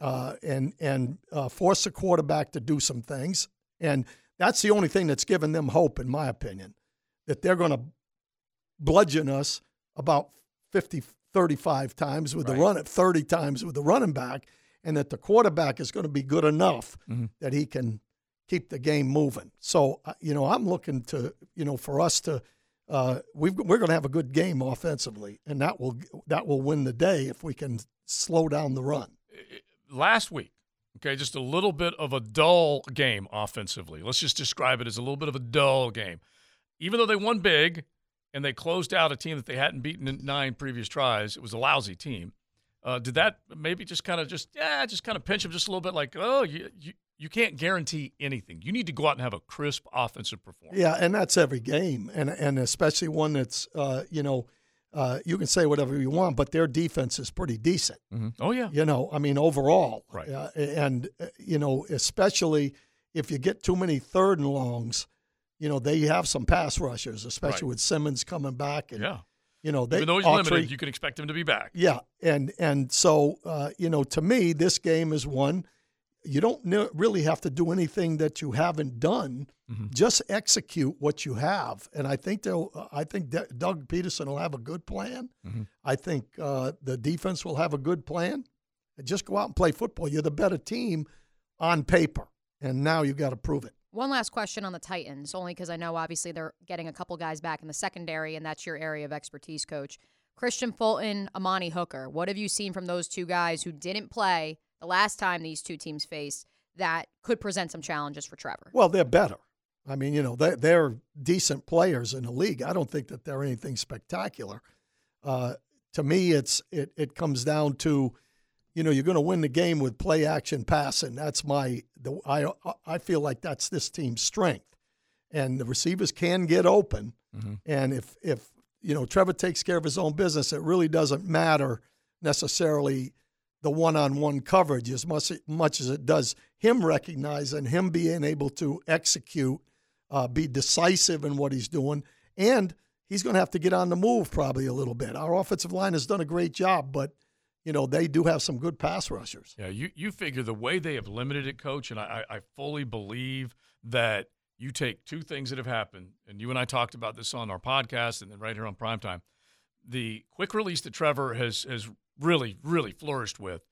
uh, and and uh, force the quarterback to do some things, and that's the only thing that's given them hope, in my opinion, that they're going to bludgeon us about 50, 35 times with the run, at 30 times with the running back, and that the quarterback is going to be good enough that he can keep the game moving. So, uh, you know, I'm looking to, you know, for us to, uh, we've, we're going to have a good game offensively, and that will that will win the day if we can slow down the run. last week, okay, just a little bit of a dull game offensively. Let's just describe it as a little bit of a dull game. Even though they won big and they closed out a team that they hadn't beaten in nine previous tries, it was a lousy team. Uh, did that maybe just kind of just yeah, just kind of pinch them just a little bit? Like, oh, you, you you can't guarantee anything. You need to go out and have a crisp offensive performance. Yeah, and that's every game, and and especially one that's uh, you know uh, you can say whatever you want, but their defense is pretty decent. Oh yeah. You know, I mean, overall, Right. Uh, and uh, you know, especially if you get too many third and longs, you know, they have some pass rushers, especially Right. with Simmons coming back. And, Yeah. You know, they Even though he's Autry- limited, you can expect him to be back. yeah, and and so uh, you know, to me, this game is one you don't ne- really have to do anything that you haven't done. Mm-hmm. Just execute what you have, and I think they'll. I think D- Doug Pederson will have a good plan. Mhm. I think uh, the defense will have a good plan. Just go out and play football. You're the better team on paper, and now you got to prove it. One last question on the Titans, only because I know obviously they're getting a couple guys back in the secondary, and that's your area of expertise, coach. Kristian Fulton, Amani Hooker. What have you seen from those two guys who didn't play the last time these two teams faced that could present some challenges for Trevor? Well, they're better. I mean, you know, they, they're decent players in the league. I don't think that they're anything spectacular. Uh, to me, it's it it comes down to, you know, you're going to win the game with play action passing. That's my the I I feel like that's this team's strength, and the receivers can get open. And if if you know Trevor takes care of his own business, it really doesn't matter necessarily the one-on-one coverage as much much as it does him recognizing him being able to execute, uh, be decisive in what he's doing, and he's going to have to get on the move probably a little bit. Our offensive line has done a great job, but you know they do have some good pass rushers. Yeah, you, you figure the way they have limited it, coach, and I, I fully believe that you take two things that have happened, and you and I talked about this on our podcast and then right here on primetime. The quick release that Trevor has has really, really flourished with,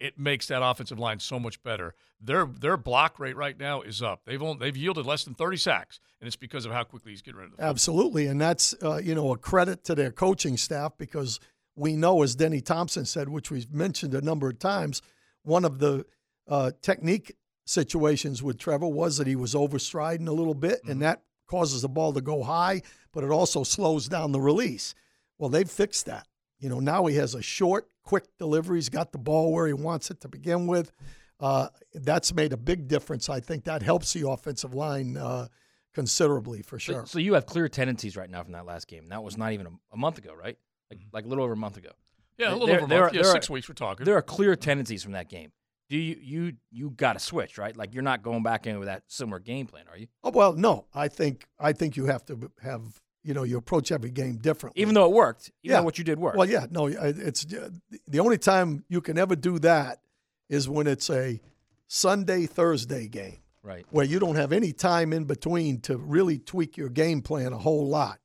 it makes that offensive line so much better. Their their block rate right now is up. They've only, they've yielded less than 30 sacks, and it's because of how quickly he's getting rid of them. Absolutely, and that's uh, you know a credit to their coaching staff because we know, as Denny Thompson said, which we've mentioned a number of times, one of the uh, technique situations with Trevor was that he was overstriding a little bit, and that causes the ball to go high, but it also slows down the release. Well, they've fixed that. You know, now he has a short, quick delivery. He's got the ball where he wants it to begin with. Uh, that's made a big difference. I think that helps the offensive line uh, considerably for So- sure. So, you have clear tendencies right now from that last game. That was not even a, a month ago, right? Like, mm-hmm. like a little over a month ago. Yeah, a little there- over a month. are- Yeah, six are- weeks we're talking. There are clear tendencies from that game. Do you you you got to switch, right? Like you're not going back in with that similar game plan, are you? Oh, well, no, I think I think you have to have you know you approach every game differently. Even though it worked, even though what you did worked. Well, yeah, no, it's uh, the only time you can ever do that is when it's a Sunday Thursday game, Right. Where you don't have any time in between to really tweak your game plan a whole lot.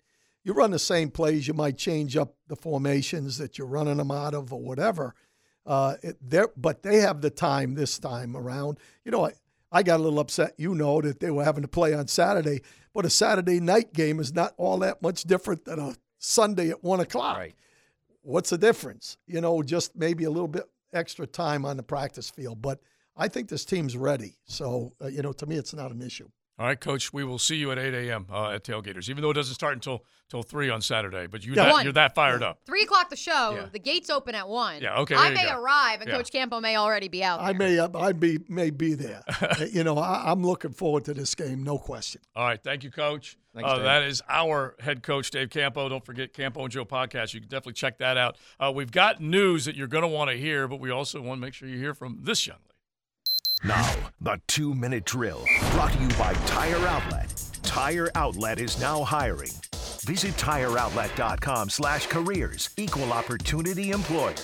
You run the same plays, you might change up the formations that you're running them out of or whatever. Uh, it, but they have the time this time around. You know, I, I got a little upset, you know, that they were having to play on Saturday, but a Saturday night game is not all that much different than a Sunday at one o'clock. Right. What's the difference? You know, just maybe a little bit extra time on the practice field. But I think this team's ready. So, uh, you know, to me, it's not an issue. All right, Coach. We will see you at 8 a.m. Uh, at Tailgaters, even though it doesn't start until till three on Saturday. But you yeah. that, you're that fired up. Three o'clock the show. Yeah. The gates open at one. Yeah, okay, I may go. arrive, and Yeah. Coach Campo may already be out. I may, I be, may be there. Uh, you know, I, I'm looking forward to this game, no question. All right, thank you, Coach. Thanks, uh, that is our head coach, Dave Campo. Don't forget Campo and Joe podcast. You can definitely check that out. Uh, we've got news that you're going to want to hear, but we also want to make sure you hear from this young lady. Now, the two minute drill brought to you by Tire Outlet. Tire Outlet is now hiring. Visit tireoutlet.com slash careers. Equal opportunity employer.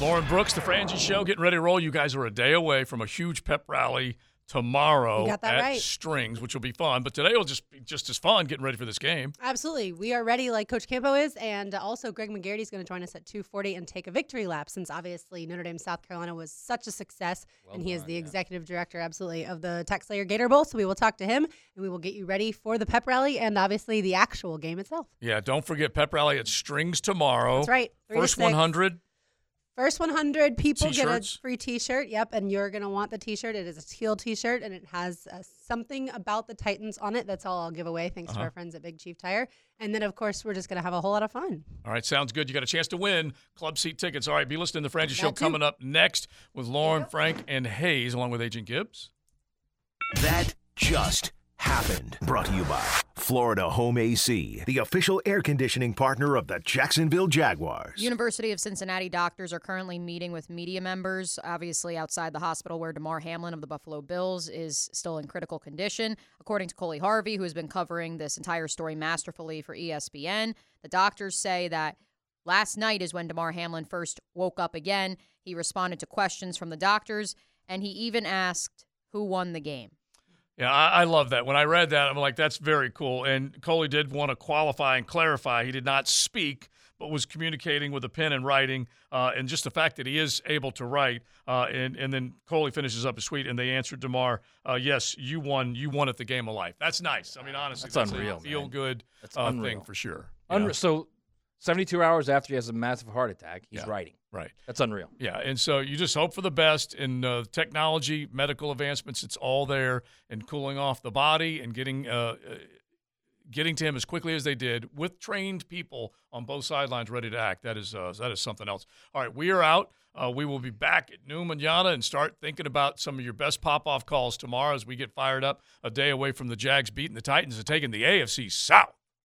Lauren Brooks, the Frangie Show, getting ready to roll. You guys are a day away from a huge pep rally tomorrow at right. Strings, which will be fun. But today will just be just as fun getting ready for this game. Absolutely. We are ready like Coach Campo is. And also, Greg McGarity is going to join us at 240 and take a victory lap since obviously Notre Dame, South Carolina was such a success. and he is the executive director, absolutely, of the TaxSlayer Gator Bowl. So we will talk to him and we will get you ready for the pep rally and obviously the actual game itself. Yeah, don't forget pep rally at Strings tomorrow. That's right. First 100. First 100 people get T-shirts? a free T-shirt. Yep, and you're gonna want the T-shirt. It is a teal T-shirt, and it has uh, something about the Titans on it. That's all I'll give away, thanks to Uh-huh. our friends at Big Chief Tire. And then, of course, we're just gonna have a whole lot of fun. All right, sounds good. You got a chance to win club seat tickets. All right, be listening to the Frangie Show too. coming up next with Lauren, Frank, and Hayes, along with Agent Gibbs. That just happened. Brought to you by Florida Home AC, the official air conditioning partner of the Jacksonville Jaguars. University of Cincinnati doctors are currently meeting with media members, obviously outside the hospital where Damar Hamlin of the Buffalo Bills is still in critical condition. According to Coley Harvey, who has been covering this entire story masterfully for ESPN, the doctors say that last night is when Damar Hamlin first woke up again. He responded to questions from the doctors, and he even asked who won the game. Yeah, I, I love that. When I read that, I'm like, that's very cool. And Coley did want to qualify and clarify. He did not speak, but was communicating with a pen and writing. Uh, and just the fact that he is able to write. Uh, and, and then Coley finishes up his tweet, and they answered Damar, uh, yes, you won. You won at the game of life. That's nice. I mean, honestly, That's that's, unreal, a feel man. good That's uh, unreal. thing for sure. Unre- so, 72 hours after he has a massive heart attack, he's Yeah. writing. Right. That's unreal. Yeah, and so you just hope for the best in uh, technology, medical advancements. It's all there, and cooling off the body and getting uh, uh, getting to him as quickly as they did with trained people on both sidelines ready to act. That is uh, that is something else. All right, we are out. Uh, we will be back at noon manana and start thinking about some of your best pop off calls tomorrow as we get fired up a day away from the Jags beating the Titans and taking the AFC South.